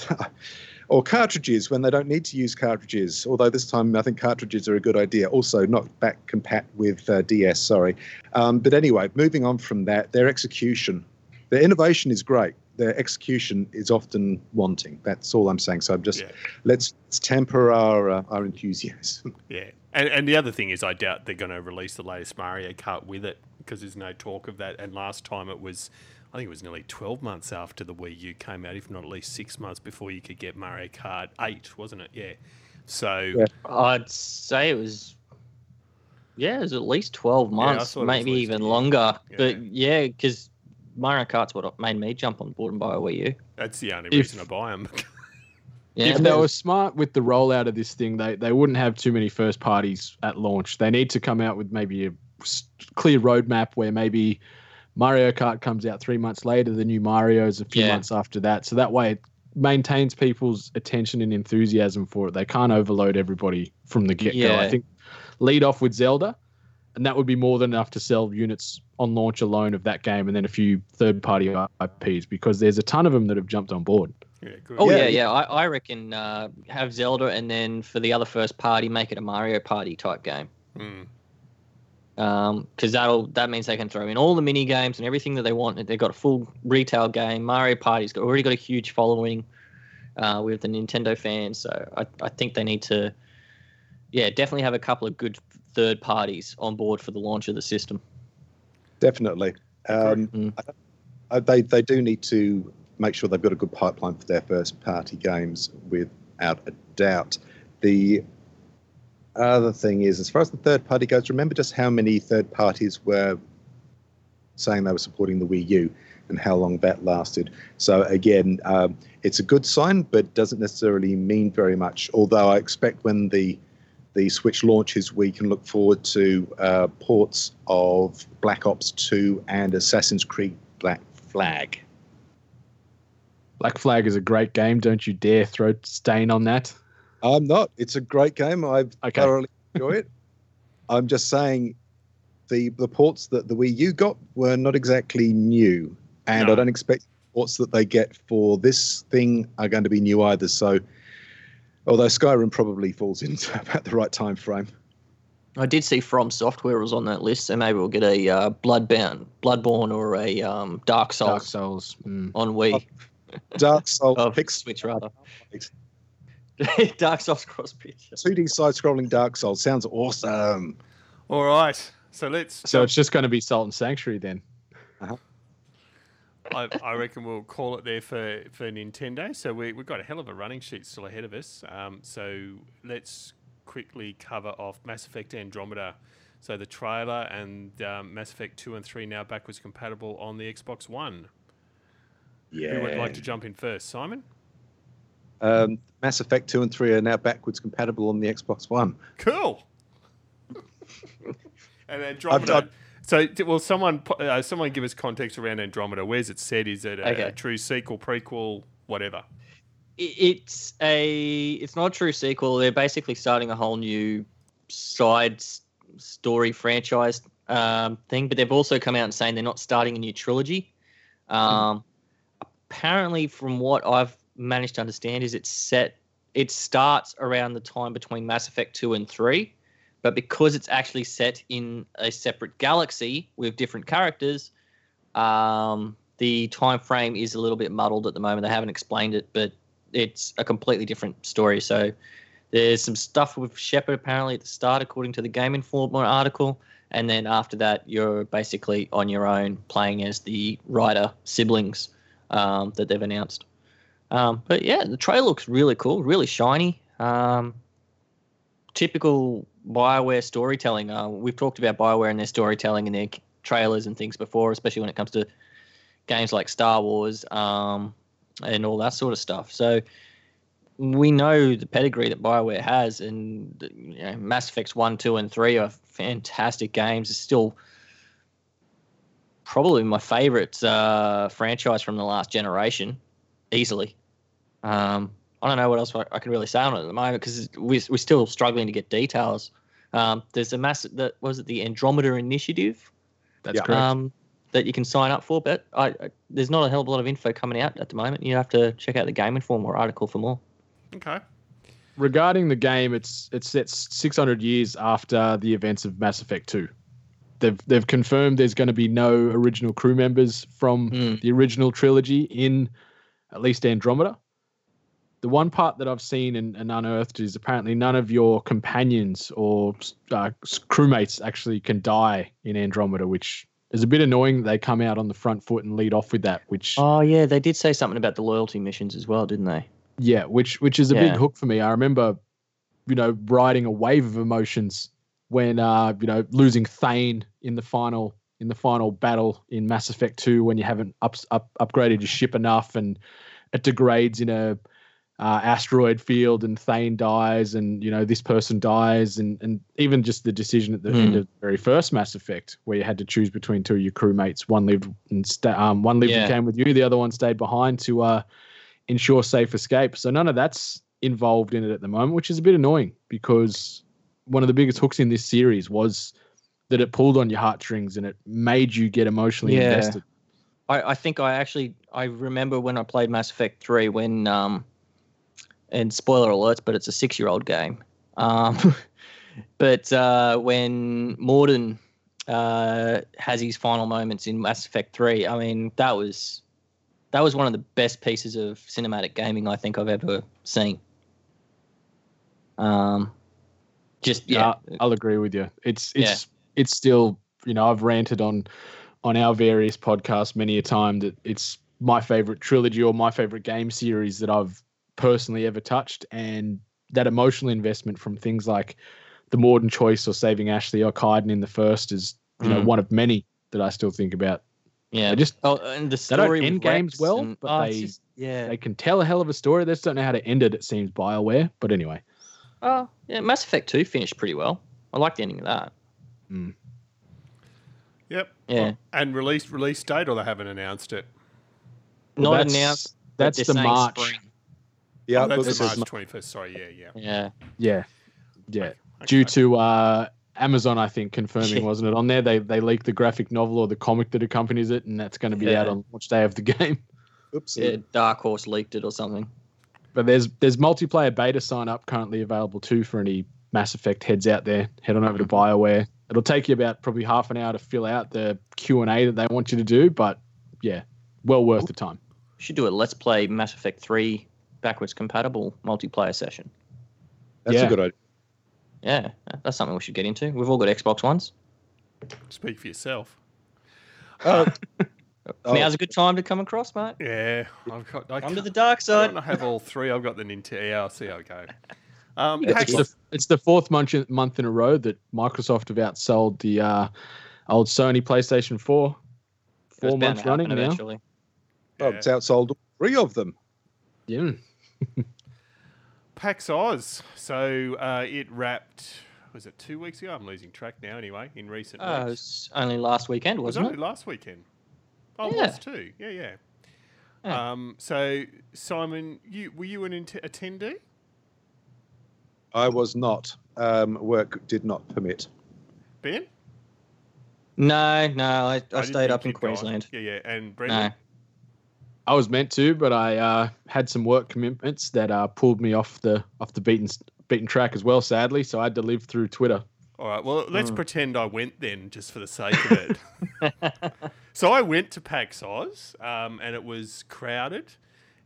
or cartridges when they don't need to use cartridges. Although this time I think cartridges are a good idea. Also, not back compat with uh, DS. Sorry, um, but anyway, moving on from that, their execution, their innovation is great. Their execution is often wanting. That's all I'm saying. So I'm just Yeah. let's, let's temper our uh, our enthusiasm. Yeah. And, and the other thing is, I doubt they're going to release the latest Mario Kart with it because there's no talk of that. And last time it was, I think it was nearly 12 months after the Wii U came out, if not at least six months before you could get Mario Kart 8, wasn't it? Yeah. So, Yeah. I'd say it was. Yeah, it was at least twelve months, thought it was maybe least even year. longer. Yeah. But yeah, because Mario Kart's what made me jump on board and buy a Wii U. that's the only If- reason I buy them. Yeah, if they were smart with the rollout of this thing, they, they wouldn't have too many first parties at launch. They need to come out with maybe a clear roadmap where maybe Mario Kart comes out three months later, the new Mario's a few Yeah. months after that. So that way it maintains people's attention and enthusiasm for it. They can't overload everybody from the get go. Yeah. I think lead off with Zelda, and that would be more than enough to sell units on launch alone of that game and then a few third party IPs because there's a ton of them that have jumped on board. yeah, good. Oh Yeah, yeah, yeah. yeah. I, I reckon uh, have Zelda and then for the other first party, make it a Mario Party type game. Mm. because that'll that means they can throw in all the mini games and everything that they want. They've got a full retail game. Mario Party's got, already got a huge following uh, with the Nintendo fans, so I, I think they need to, yeah, definitely have a couple of good third parties on board for the launch of the system. Definitely. Um, Mm. uh, they they do need to make sure they've got a good pipeline for their first party games, without a doubt. The other thing is, as far as the third party goes, remember just how many third parties were saying they were supporting the Wii U and how long that lasted. So again, um, it's a good sign, but doesn't necessarily mean very much. Although I expect when the the Switch launches, we can look forward to uh, ports of Black Ops 2 and Assassin's Creed Black Flag. Black Flag is a great game. Don't you dare throw stain on that. I'm not. It's a great game. I Okay. thoroughly enjoy it. I'm just saying the the ports that the Wii U got were not exactly new, and No. I don't expect ports that they get for this thing are going to be new either. So, although Skyrim probably falls into about the right time frame. I did see From Software was on that list, so maybe we'll get a uh, Bloodbound, Bloodborne, or a um, Dark Souls Dark Souls. Mm. on Wii. Dark Souls, Oh, Pix- Switch rather. Dark Souls cross pitch. 2D side-scrolling Dark Souls sounds awesome. All right. So let's. So jump- it's just going to be Salt and Sanctuary then. I, I reckon we'll call it there for, for Nintendo. So we, we've got a hell of a running sheet still ahead of us. Um, so let's quickly cover off Mass Effect Andromeda. So the trailer and um, Mass Effect 2 and 3 now backwards compatible on the Xbox One. Yeah. Who would like to jump in first? Simon? Um, Mass Effect 2 and 3 are now backwards compatible on the Xbox One. Cool. and Andromeda. I've- so, will someone uh, someone give us context around Andromeda? Where's it set? Is it a, Okay. a true sequel, prequel, whatever? It's a. It's not a true sequel. They're basically starting a whole new side story franchise um, thing, but they've also come out and saying they're not starting a new trilogy. Um, Apparently, from what I've managed to understand, is it's set. It starts around the time between Mass Effect two and three, but because it's actually set in a separate galaxy with different characters, um, the time frame is a little bit muddled at the moment. They haven't explained it, but it's a completely different story. So there's some stuff with Shepard apparently at the start, according to the Game Informer article, and then after that, you're basically on your own playing as the Ryder siblings um, that they've announced. Um, but yeah, the trailer looks really cool, really shiny. Um, typical Bioware storytelling. Uh, we've talked about Bioware and their storytelling and their trailers and things before, especially when it comes to games like Star Wars um, and all that sort of stuff. So we know the pedigree that Bioware has, and you know, Mass Effects one, two, and three are fantastic games. It's still probably my favorite uh, franchise from the last generation, easily. Um, I don't know what else I, I can really say on it at the moment because we're, we're still struggling to get details. Um, there's a mass that was it the Andromeda Initiative That's Yeah. correct. um, that you can sign up for, but I, I, there's not a hell of a lot of info coming out at the moment. You have to check out the Game Informer article for more. Okay. Regarding the game, it's it's set 600 years after the events of Mass Effect 2. They've they've confirmed there's going to be no original crew members from Mm. the original trilogy in at least Andromeda. The one part that I've seen and, and unearthed is apparently none of your companions or uh, crewmates actually can die in Andromeda, which is a bit annoying. They come out on the front foot and lead off with that, which Oh yeah, they did say something about the loyalty missions as well, didn't they? yeah, which which is a big hook for me. I remember, you know, riding a wave of emotions when uh, you know, losing Thane in the final in the final battle in Mass Effect 2 when you haven't up, up upgraded your ship enough and it degrades in a uh, asteroid field and Thane dies and you know this person dies and and even just the decision at the end Hmm. of the very first Mass Effect where you had to choose between two of your crewmates one lived and sta- um, one lived Yeah. and came with you the other one stayed behind to uh ensure safe escape. So none of that's involved in it at the moment, which is a bit annoying because one of the biggest hooks in this series was that it pulled on your heartstrings and it made you get emotionally Yeah. invested. I, I think I actually I remember when I played Mass Effect three when um, and spoiler alerts, but it's a six year old game. Um, but uh, when Mordin uh, has his final moments in Mass Effect three, I mean that was that was one of the best pieces of cinematic gaming I think I've ever seen. Um, just yeah, Yeah, I'll agree with you. It's it's it's still you know I've ranted on on our various podcasts many a time that it's my favorite trilogy or my favorite game series that I've personally ever touched, and that emotional investment from things like the Mordin choice or saving Ashley or Kaidan in the first is you know Mm. one of many that I still think about. yeah. They just Oh, and the They don't story end games well, and- but oh, they- just- yeah. they can tell a hell of a story. They just don't know how to end it. It seems Bioware, but anyway. Oh, yeah, Mass Effect 2 finished pretty well. I like the ending of that. Yep. Yeah. And release release date, or they haven't announced it. Well, Not announced. but That's the March. spring. Yeah, oh, that's look, the this is March twenty first. Sorry, yeah, yeah. Yeah. Yeah, yeah. Okay. Due to uh, Amazon, I think, confirming, Yeah. wasn't it? On there, they they leaked the graphic novel or the comic that accompanies it, and that's going to be Yeah. out on launch day of the game. Oops. Yeah, Dark Horse leaked it or something. But there's there's multiplayer beta sign up currently available too for any Mass Effect heads out there. Head on over to Bioware. It'll take you about probably half an hour to fill out the Q and A that they want you to do, but yeah, well worth the time. Should do a Let's Play Mass Effect 3 backwards compatible multiplayer session. That's Yeah. a good idea. Yeah, that's something we should get into. We've all got Xbox Ones. Speak for yourself. Uh, oh, Now's a good time to come across, mate. Yeah, I've got. I Come to the dark side. don't have all three. I've got the Nintendo. Yeah, I'll see how it goes. Um, It's Pax- the, it's the fourth month in, month in a row that Microsoft have outsold the uh, old Sony PlayStation 4. Four months running happen now. eventually. oh, it's outsold three of them. Yeah. PAX Aus. So uh, it wrapped. Was it two weeks ago? I'm losing track now. Anyway, in recent Oh, it weeks, was only last weekend, it was wasn't only it? last weekend. Oh, it Yeah. was too. Yeah, yeah. Yeah. Um, so Simon, you were you an int- attendee? I was not. Um, work did not permit. Ben? No, no, I, I, didn't stayed up in you'd gone. Queensland. Yeah, yeah. And No. Brendan? I was meant to, but I uh, had some work commitments that uh, pulled me off the off the beaten beaten track as well. Sadly, so I had to live through Twitter. All right. Well, let's Hmm. pretend I went then, just for the sake of it. so I went to PAX Aus, um, and it was crowded.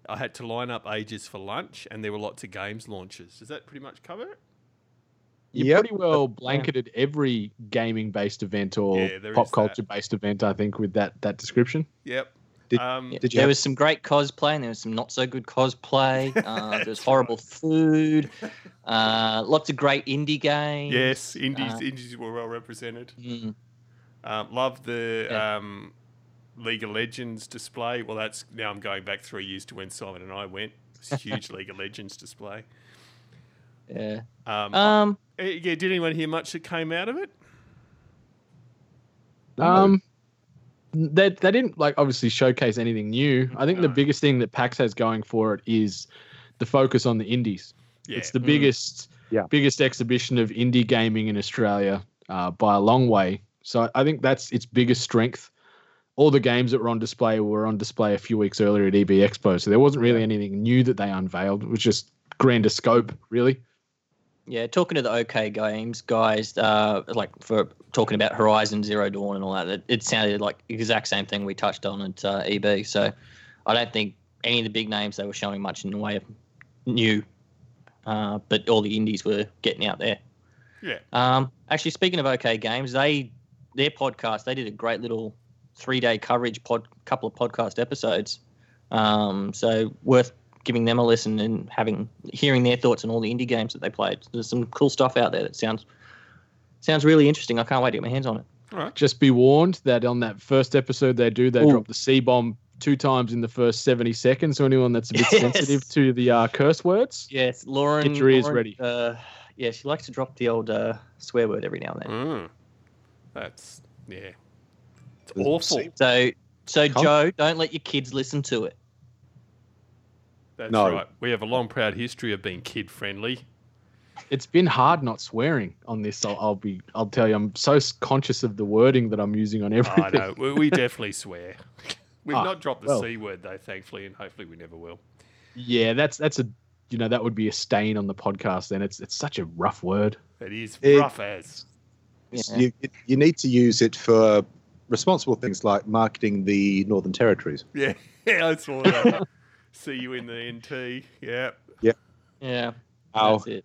I had to line up ages for lunch, and there were lots of games launches. Does that pretty much cover it? You Yep. pretty well blanketed every gaming based event or Yeah, pop culture based event. I think with that that description. Yep. Did- um, Did you there have- was some great cosplay and there was some not so good cosplay. Uh, there was horrible food. Uh, lots of great indie games. yes, indies, Uh, indies were well represented. mm, Um, love the Yeah. um, League of Legends display. Well, that's now I'm going back three years to when Simon and I went. It's a huge League of Legends display. yeah. Um, Um, eh, yeah, did anyone hear much that came out of it? Um, they they didn't like obviously showcase anything new. I think the biggest thing that PAX has going for it is the focus on the indies. Yeah. It's the Mm. biggest Yeah. biggest exhibition of indie gaming in Australia uh, by a long way. So I think that's its biggest strength. All the games that were on display were on display a few weeks earlier at EB Expo, so there wasn't really anything new that they unveiled. It was just grander scope, really. Yeah, talking to the OK Games guys, uh, like for talking about Horizon Zero Dawn and all that, it, it sounded like exact same thing we touched on at uh, EB. So I don't think any of the big names they were showing much in the way of new, uh, but all the indies were getting out there. Yeah. Um, actually, speaking of OK Games, they their podcast they did a great little three day coverage pod, couple of podcast episodes. Um, so worth giving them a listen and having hearing their thoughts on all the indie games that they played. There's some cool stuff out there that sounds sounds really interesting. I can't wait to get my hands on it. All right. Just be warned that on that first episode they do, they Ooh. drop the C bomb two times in the first 70 seconds. So anyone that's a bit Yes. sensitive to the uh, curse words, Yes, Lauren. Get your ears Lauren, ready. Uh, yeah, she likes to drop the old uh, swear word every now and then. Mm. That's yeah. It's awful. So, so Con- Joe, don't let your kids listen to it. That's No. right. We have a long, proud history of being kid friendly. it's been hard not swearing on this. I'll, I'll be, I'll tell you, I'm so conscious of the wording that I'm using on everything. I know. We, we definitely swear. We've Ah, not dropped the well. C word though, thankfully, and hopefully we never will. Yeah, that's that's a, you know, that would be a stain on the podcast. Then it's it's such a rough word. It is It- rough as. Yeah. You, you need to use it for responsible things like marketing the Northern Territories. Yeah, yeah, I saw that. See you in the NT. Yeah. Yeah, Ow. that's it.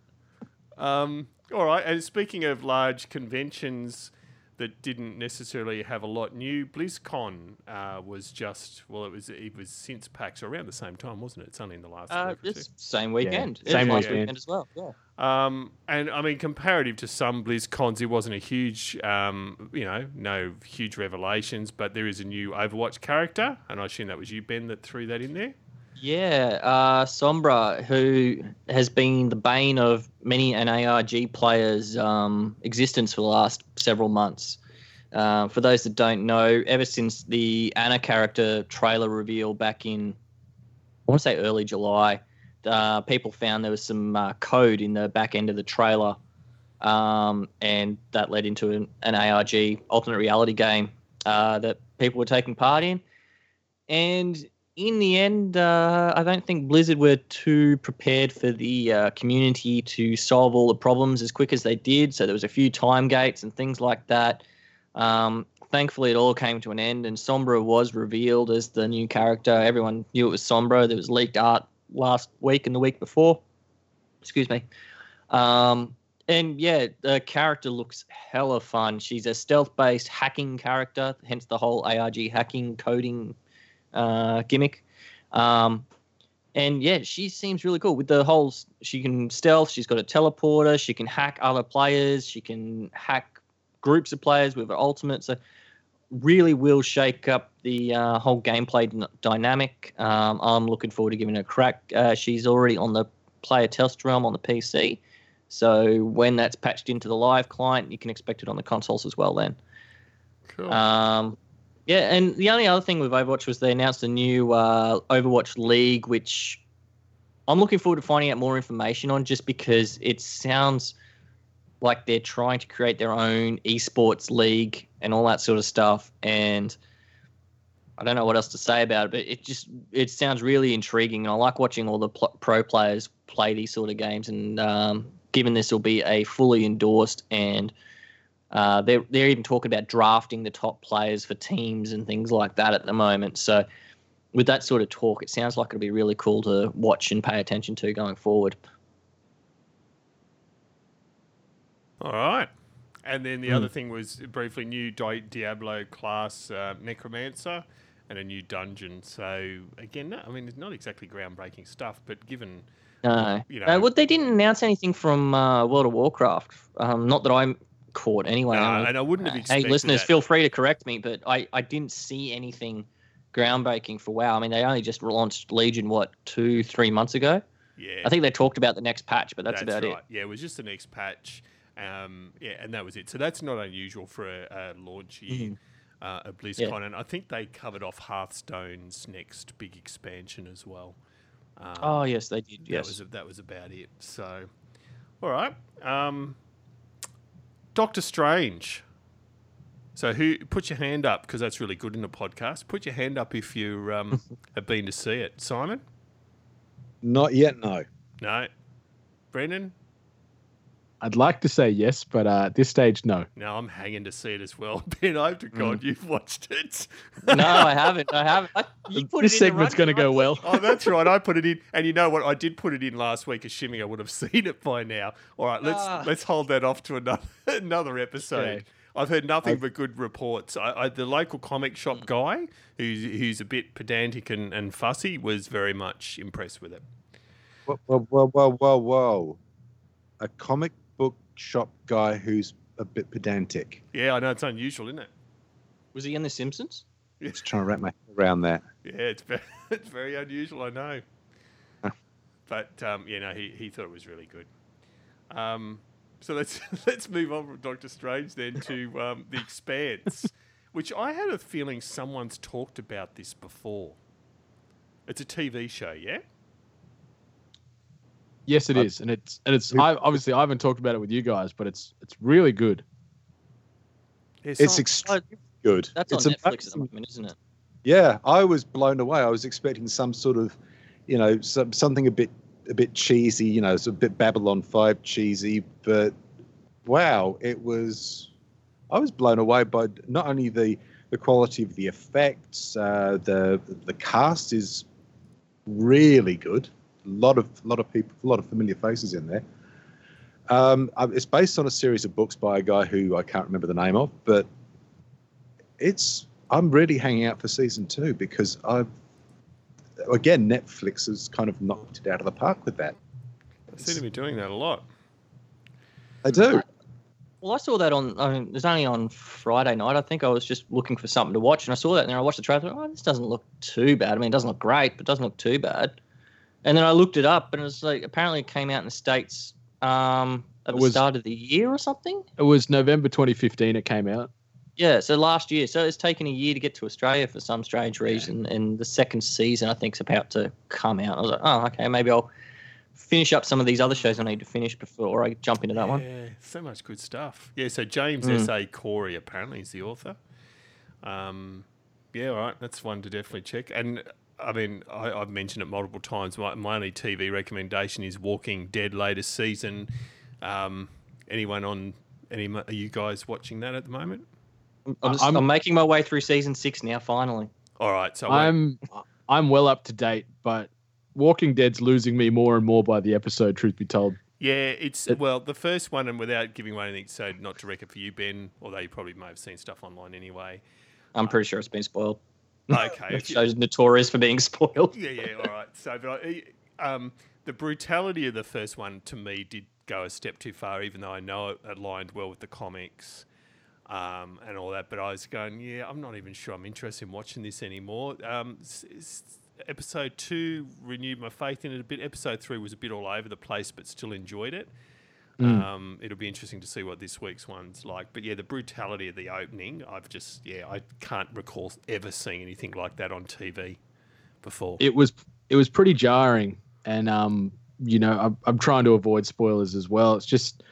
Um, all right. And speaking of large conventions that didn't necessarily have a lot new, BlizzCon uh, was just well, it was it was since PAX around the same time, wasn't it? It's only in the last Uh, week or two. it's same weekend. It was same last weekend. as well. Yeah. Um, and I mean, comparative to some BlizzCons, it wasn't a huge, um, you know, no huge revelations, but there is a new Overwatch character, and I assume that was you, Ben, that threw that in there. Yeah, uh, Sombra, who has been the bane of many an ARG player's um, existence for the last several months. Uh, for those that don't know, ever since the Ana character trailer reveal back in, I want to say early July, uh, people found there was some uh, code in the back end of the trailer um, and that led into an, an ARG alternate reality game uh, that people were taking part in. And in the end, uh, I don't think Blizzard were too prepared for the uh, community to solve all the problems as quick as they did. So there was a few time gates and things like that. Um, thankfully, it all came to an end, and Sombra was revealed as the new character. Everyone knew it was Sombra. There was leaked art last week and the week before. Excuse me. Um, and yeah, the character looks hella fun. She's a stealth-based hacking character, hence the whole ARG hacking coding uh, gimmick. Um, and yeah, she seems really cool with the whole. She can stealth. She's got a teleporter. She can hack other players. She can hack groups of players with her ultimate. So really will shake up the uh, whole gameplay d- dynamic. Um, I'm looking forward to giving it a crack. Uh, she's already on the player test realm on the PC. So when that's patched into the live client, you can expect it on the consoles as well. Then, Cool. um, yeah. And the only other thing with Overwatch was they announced a new uh, Overwatch League, which I'm looking forward to finding out more information on, just because it sounds like they're trying to create their own esports league and all that sort of stuff. And I don't know what else to say about it, but it just it sounds really intriguing. And I like watching all the pl- pro players play these sort of games. And um, given this will be a fully endorsed and uh, they're they're even talking about drafting the top players for teams and things like that at the moment. So with that sort of talk, it sounds like it'll be really cool to watch and pay attention to going forward. All right. And then the other thing was briefly new Di- Diablo class uh, Necromancer and a new dungeon. So again, no, I mean, it's not exactly groundbreaking stuff, but given No, You no. know- well, they didn't announce anything from uh, World of Warcraft. Um, not that I'm caught anyway. Mean, and I wouldn't have uh, expected Hey, listeners, that. feel free to correct me, but I, I didn't see anything groundbreaking for WoW. I mean, they only just launched Legion what two, three months ago. yeah, I think they talked about the next patch, but that's, about right. it. Yeah, it was just the next patch. Um, yeah, and that was it. So that's not unusual for a, a launch year Mhm. uh, of BlizzCon. And I think they covered off Hearthstone's next big expansion as well. Um, Oh yes, they did. that Yes. was that was about it. So, all right, um, Doctor Strange. So who put your hand up because that's really good in the podcast. Put your hand up if you um, have been to see it, Simon. Not yet, no. No, Brendan. I'd like to say yes, but uh, at this stage, no. No, I'm hanging to see it as well. Ben, I hope to God Mm. you've watched it. no, I haven't. I haven't. I, you put this it segment's going to go well. oh, that's right. I put it in, and you know what? I did put it in last week, assuming I would have seen it by now. All right, let's Ah. let's hold that off to another another episode. Okay. I've heard nothing I- but good reports. I, I, the local comic shop Mm. guy, who's who's a bit pedantic and, and fussy, was very much impressed with it. Whoa, whoa, whoa, whoa, whoa, whoa. A comic book shop guy who's a bit pedantic. Yeah, I know it's unusual, isn't it? Was he in The Simpsons? Just trying to wrap my head around that. Yeah, it's very, it's very unusual, I know. Huh. But um, you know, he, he thought it was really good. Um, so let's let's move on from Doctor Strange then to um, the Expanse, which I had a feeling someone's talked about this before. It's a TV show, yeah. Yes, it Uh, is, and it's and it's. who- I, obviously, I haven't talked about it with you guys, but it's it's really good. Yeah, It's extremely good. That's it's on Netflix at the amazing. moment, isn't it? Yeah, I was blown away. I was expecting some sort of, you know, some, something a bit a bit cheesy, you know, it's a bit Babylon Five cheesy, but wow, it was. I was blown away by not only the the quality of the effects, uh, the the cast is really good. A lot of lot of people, a lot of familiar faces in there. Um, uh, it's based on a series of books by a guy who I can't remember the name of, but it's I'm really hanging out for season two because I've again Netflix has kind of knocked it out of the park with that. they seem to be doing that a lot. They do. Well, I saw that on. I mean, it was only on Friday night. I think I was just looking for something to watch, and I saw that, and then I watched the trailer. Oh, this doesn't look too bad. I mean, it doesn't look great, but it doesn't look too bad. And then I looked it up, and it was like apparently it came out in the states um, at It the was- start of the year or something. It was November 2015. It came out. Yeah, so last year. So it's taken a year to get to Australia for some strange reason, and the second season I think is about to come out. I was like, oh, okay, maybe I'll finish up some of these other shows I need to finish before I jump into that one. Yeah, so much good stuff. Yeah, so James Mm. S. A. Corey apparently is the author. Um, yeah, all right, that's one to definitely check. And I mean, I, I've mentioned it multiple times. My, my only TV recommendation is Walking Dead latest season. Um, anyone on any? Are you guys watching that at the moment? I'm, just, I'm- I'm, making my way through season six now. Finally, All right, so I won't- I'm I'm well up to date, but Walking Dead's losing me more and more by the episode. Truth be told, Yeah, it's It- well the first one, and without giving away anything, so not to wreck it for you, Ben. Although you probably may have seen stuff online anyway. I'm pretty sure it's been spoiled. Okay, The show's notorious for being spoiled. yeah, yeah, all right. So, but I, um, the brutality of the first one to me did go a step too far, even though I know it aligned well with the comics um, and all that. But I was going, yeah, I'm not even sure I'm interested in watching this anymore. Um, s- s- episode two renewed my faith in it a bit. Episode three was a bit all over the place, but still enjoyed it. Um, it'll be interesting to see what this week's one's like. But yeah, the brutality of the opening, I've just, yeah, I can't recall ever seeing anything like that on TV before. it was it was pretty jarring, and um, you know, I'm, I'm trying to avoid spoilers as well. It's just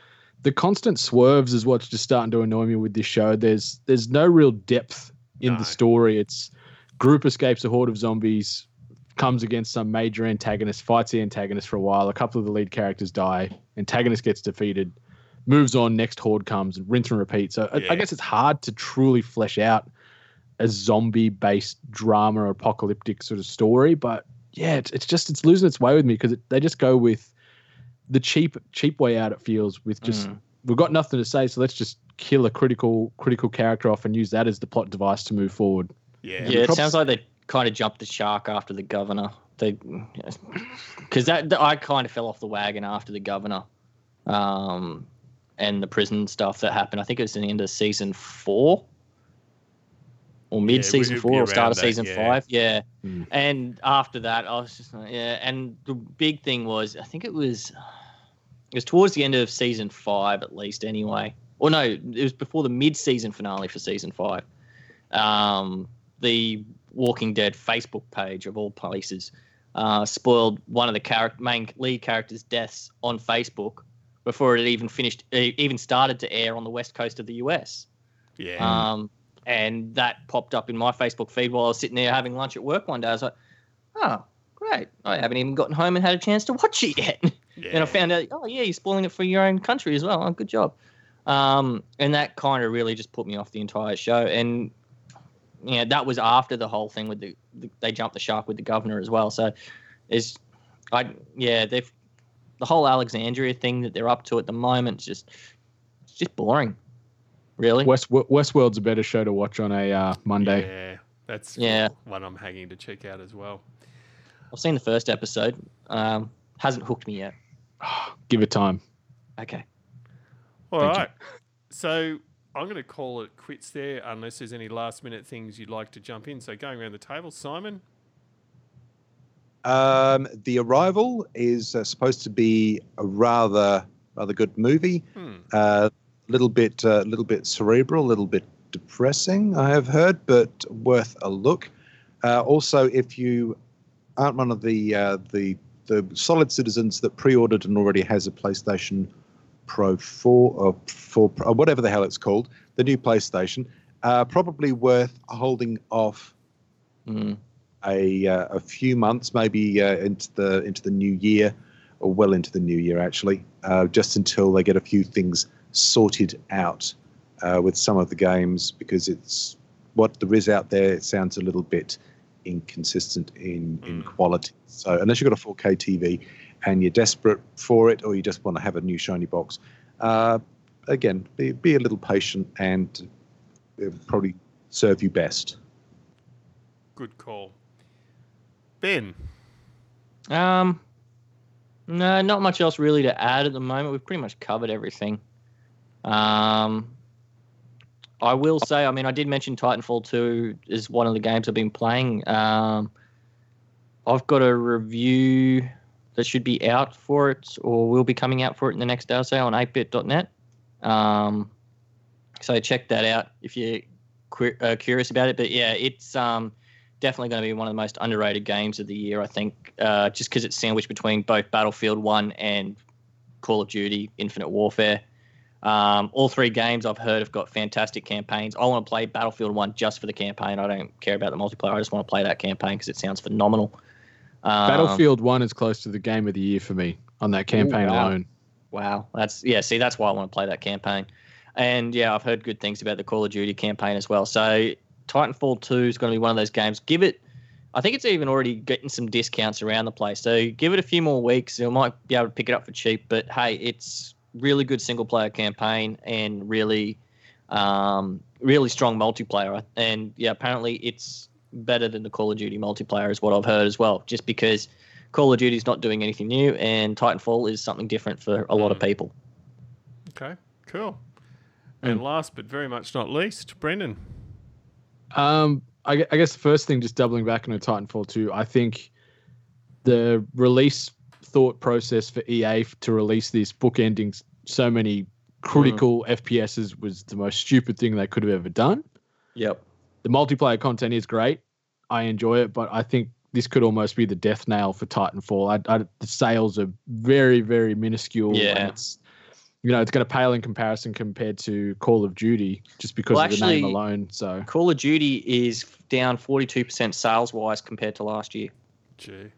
the constant swerves is what's just starting to annoy me with this show. There's there's no real depth in No. the story. It's group escapes a horde of zombies, comes against some major antagonist, fights the antagonist for a while. A couple of the lead characters die. Antagonist gets defeated, moves on. Next horde comes, and rinse and repeat. So I, Yeah. I guess it's hard to truly flesh out a zombie-based drama, apocalyptic sort of story. But yeah, it's, it's just it's losing its way with me because they just go with the cheap cheap way out. It feels with just Mm. we've got nothing to say, so let's just kill a critical critical character off and use that as the plot device to move forward. yeah. Yeah, it sounds like they kind of jumped the shark after the governor. They, because that I kind of fell off the wagon after the governor, um, and the prison stuff that happened. I think it was in the end of season four, or mid season it'd four, or start of that, season yeah. five. Yeah, Mm. and after that, I was just yeah. And the big thing was, I think it was, it was towards the end of season five, at least, anyway. Or no, it was before the mid-season finale for season five. Um, the Walking Dead Facebook page of all places uh, spoiled one of the character, main lead characters' deaths on Facebook before it even finished, e- even started to air on the west coast of the US. Yeah. Um, and that popped up in my Facebook feed while I was sitting there having lunch at work one day. I was like, oh, great. I haven't even gotten home and had a chance to watch it yet. yeah. And I found out, oh, yeah, you're spoiling it for your own country as well. Oh, good job. Um, and that kind of really just put me off the entire show. And, yeah, that was after the whole thing with the, the they jumped the shark with the governor as well. So, is I, yeah, they've, the whole Alexandria thing that they're up to at the moment is just, it's just boring. Really? West Westworld's a better show to watch on a uh, Monday. Yeah, that's Yeah. one I'm hanging to check out as well. I've seen the first episode. Um, hasn't hooked me yet. Give it time. Okay. All Thank right. So I'm going to call it quits there, unless there's any last minute things you'd like to jump in. So going around the table, Simon. Um, the Arrival is uh, supposed to be a rather rather good movie. Hmm. A uh, little bit a little bit cerebral, a little bit depressing. I have heard, but worth a look. Uh, also, if you aren't one of the uh, the the solid citizens that pre-ordered and already has a PlayStation Pro 4 or 4 Pro, or whatever the hell it's called, the new PlayStation, uh, probably worth holding off Mm. a uh, a few months, maybe uh, into the into the new year, or well into the new year actually, uh, just until they get a few things sorted out uh, with some of the games because it's what there is out there. It sounds a little bit inconsistent in in Mm. quality. So unless you've got a 4K TV and you're desperate for it, or you just want to have a new shiny box, uh, again, be, be a little patient and it'll probably serve you best. Good call. Ben. Um, no, not much else really to add at the moment. We've pretty much covered everything. Um, I will say, I mean, I did mention Titanfall 2 is one of the games I've been playing. Um, I've got a review that should be out for it, or will be coming out for it in the next day or so on 8bit.net. Um, so check that out if you're uh, curious about it. But yeah, it's um, definitely going to be one of the most underrated games of the year. I think, uh, just because it's sandwiched between both Battlefield One and Call of Duty Infinite Warfare. Um, all three games I've heard have got fantastic campaigns. I want to play Battlefield One just for the campaign. I don't care about the multiplayer. I just want to play that campaign because it sounds phenomenal. Um, Battlefield One is close to the game of the year for me on that campaign wow. alone. Wow, that's yeah. See, that's why I want to play that campaign. And yeah, I've heard good things about the Call of Duty campaign as well. So Titanfall Two is going to be one of those games. Give it. I think it's even already getting some discounts around the place. So give it a few more weeks. You might be able to pick it up for cheap. But hey, it's really good single player campaign and really, um, really strong multiplayer. And yeah, apparently it's better than the Call of Duty multiplayer, is what I've heard as well. Just because Call of Duty is not doing anything new, and Titanfall is something different for a lot of hmm. people. Okay, cool. And hmm. last but very much not least, Brendan. Um, I, I guess the first thing, just doubling back on a Titanfall 2, I think the release thought process for EA to release this bookending so many critical hmm. FPSs was the most stupid thing they could have ever done. Yep. The multiplayer content is great. I enjoy it, but I think this could almost be the death nail for Titanfall. I, I, the sales are very, very minuscule. Yeah. And it's, you know, it's going to pale in comparison compared to Call of Duty just because Well, of the name alone. So Call of Duty is down 42% sales wise compared to last year. Gee.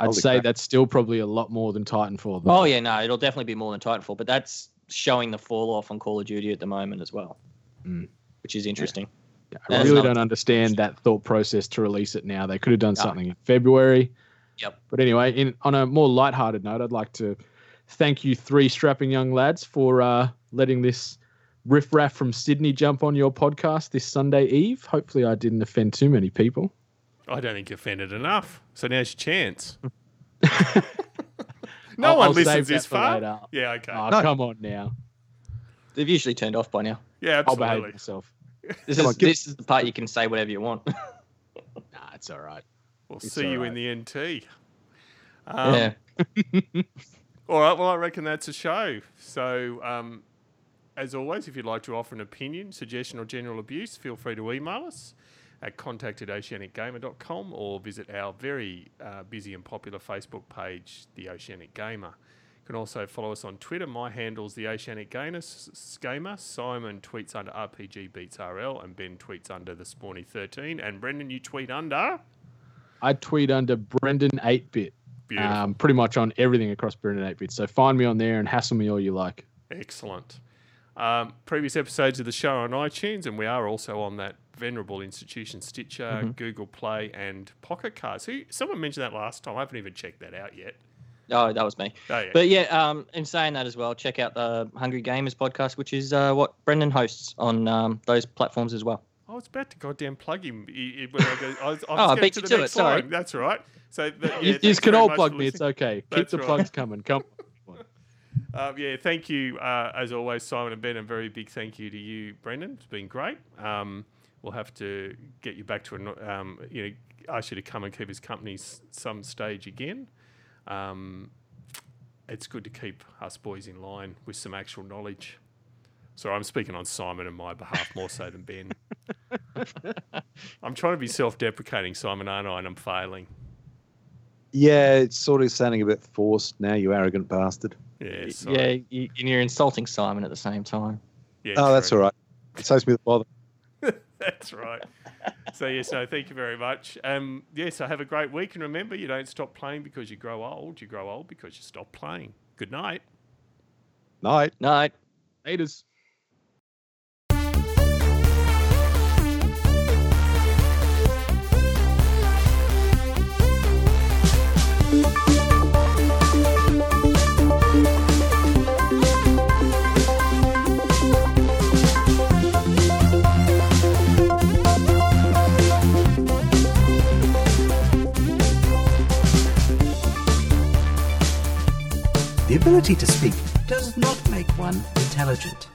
I'd Holy say crap. that's still probably a lot more than Titanfall. though. Oh, yeah, no, it'll definitely be more than Titanfall, but that's showing the fall off on Call of Duty at the moment as well, Mm. which is interesting. I That's really don't understand that thought process to release it now. They could have done No. something in February. Yep. But anyway, in on a more lighthearted note, I'd like to thank you three strapping young lads for uh, letting this riffraff from Sydney jump on your podcast this Sunday eve. Hopefully, I didn't offend too many people. I don't think you offended enough. So now's your chance. no I'll- one I'll listens that this far. later. Yeah, okay. Oh, No. come on now. They've usually turned off by now. yeah, I'll behave absolutely. myself. This Come is on, give- this is the part you can say whatever you want. Nah, it's all right. We'll It's see you in the NT. Um, yeah. All right. Well, I reckon that's a show. So, um, as always, if you'd like to offer an opinion, suggestion, or general abuse, feel free to email us at contact at oceanicgamer.com or visit our very uh, busy and popular Facebook page, The Oceanic Gamer. You can also follow us on Twitter. My handle's The Oceanic Gamer. Simon tweets under RPG Beats RL and Ben tweets under The Spawny13. And Brendan, you tweet under. I tweet under Brendan 8bit. Beautiful. Um, pretty much on everything across Brendan 8bit. So find me on there and hassle me all you like. Excellent. Um, previous episodes of the show on iTunes, and we are also on that venerable institution Stitcher, Google Play, and Pocket Casts. Who someone mentioned that last time. I haven't even checked that out yet. Oh, that was me. Oh yeah, But yeah, um, in saying that as well, check out the Hungry Gamers podcast, which is uh, what Brendan hosts on um, those platforms as well. I was about to goddamn plug him. he- he- when I go- I was, I was Oh, I beat to you the to next it, sorry. line. That's right. So the, yeah, you you can all plug me. It's okay. Keep That's the right. plugs coming. Come. Um, yeah, thank you uh, as always, Simon and Ben, and very big thank you to you, Brendan. It's been great. Um, we'll have to get you back to a, um, you know, ask you to come and keep us company s- some stage again. Um, it's good to keep us boys in line with some actual knowledge. So I'm speaking on Simon and my behalf more so than Ben. I'm trying to be self-deprecating, Simon, aren't I? And I'm failing. Yeah, it's sort of sounding a bit forced now, you arrogant bastard. Yeah, sorry. Yeah, you, and you're insulting Simon at the same time. yeah. Oh, that's all right. It saves me the bother. That's right. So yes, no, thank you very much. Um, yes, I have a great week, and remember, you don't stop playing because you grow old. You grow old because you stop playing. Good night. Night. Night. Haters. The ability to speak does not make one intelligent.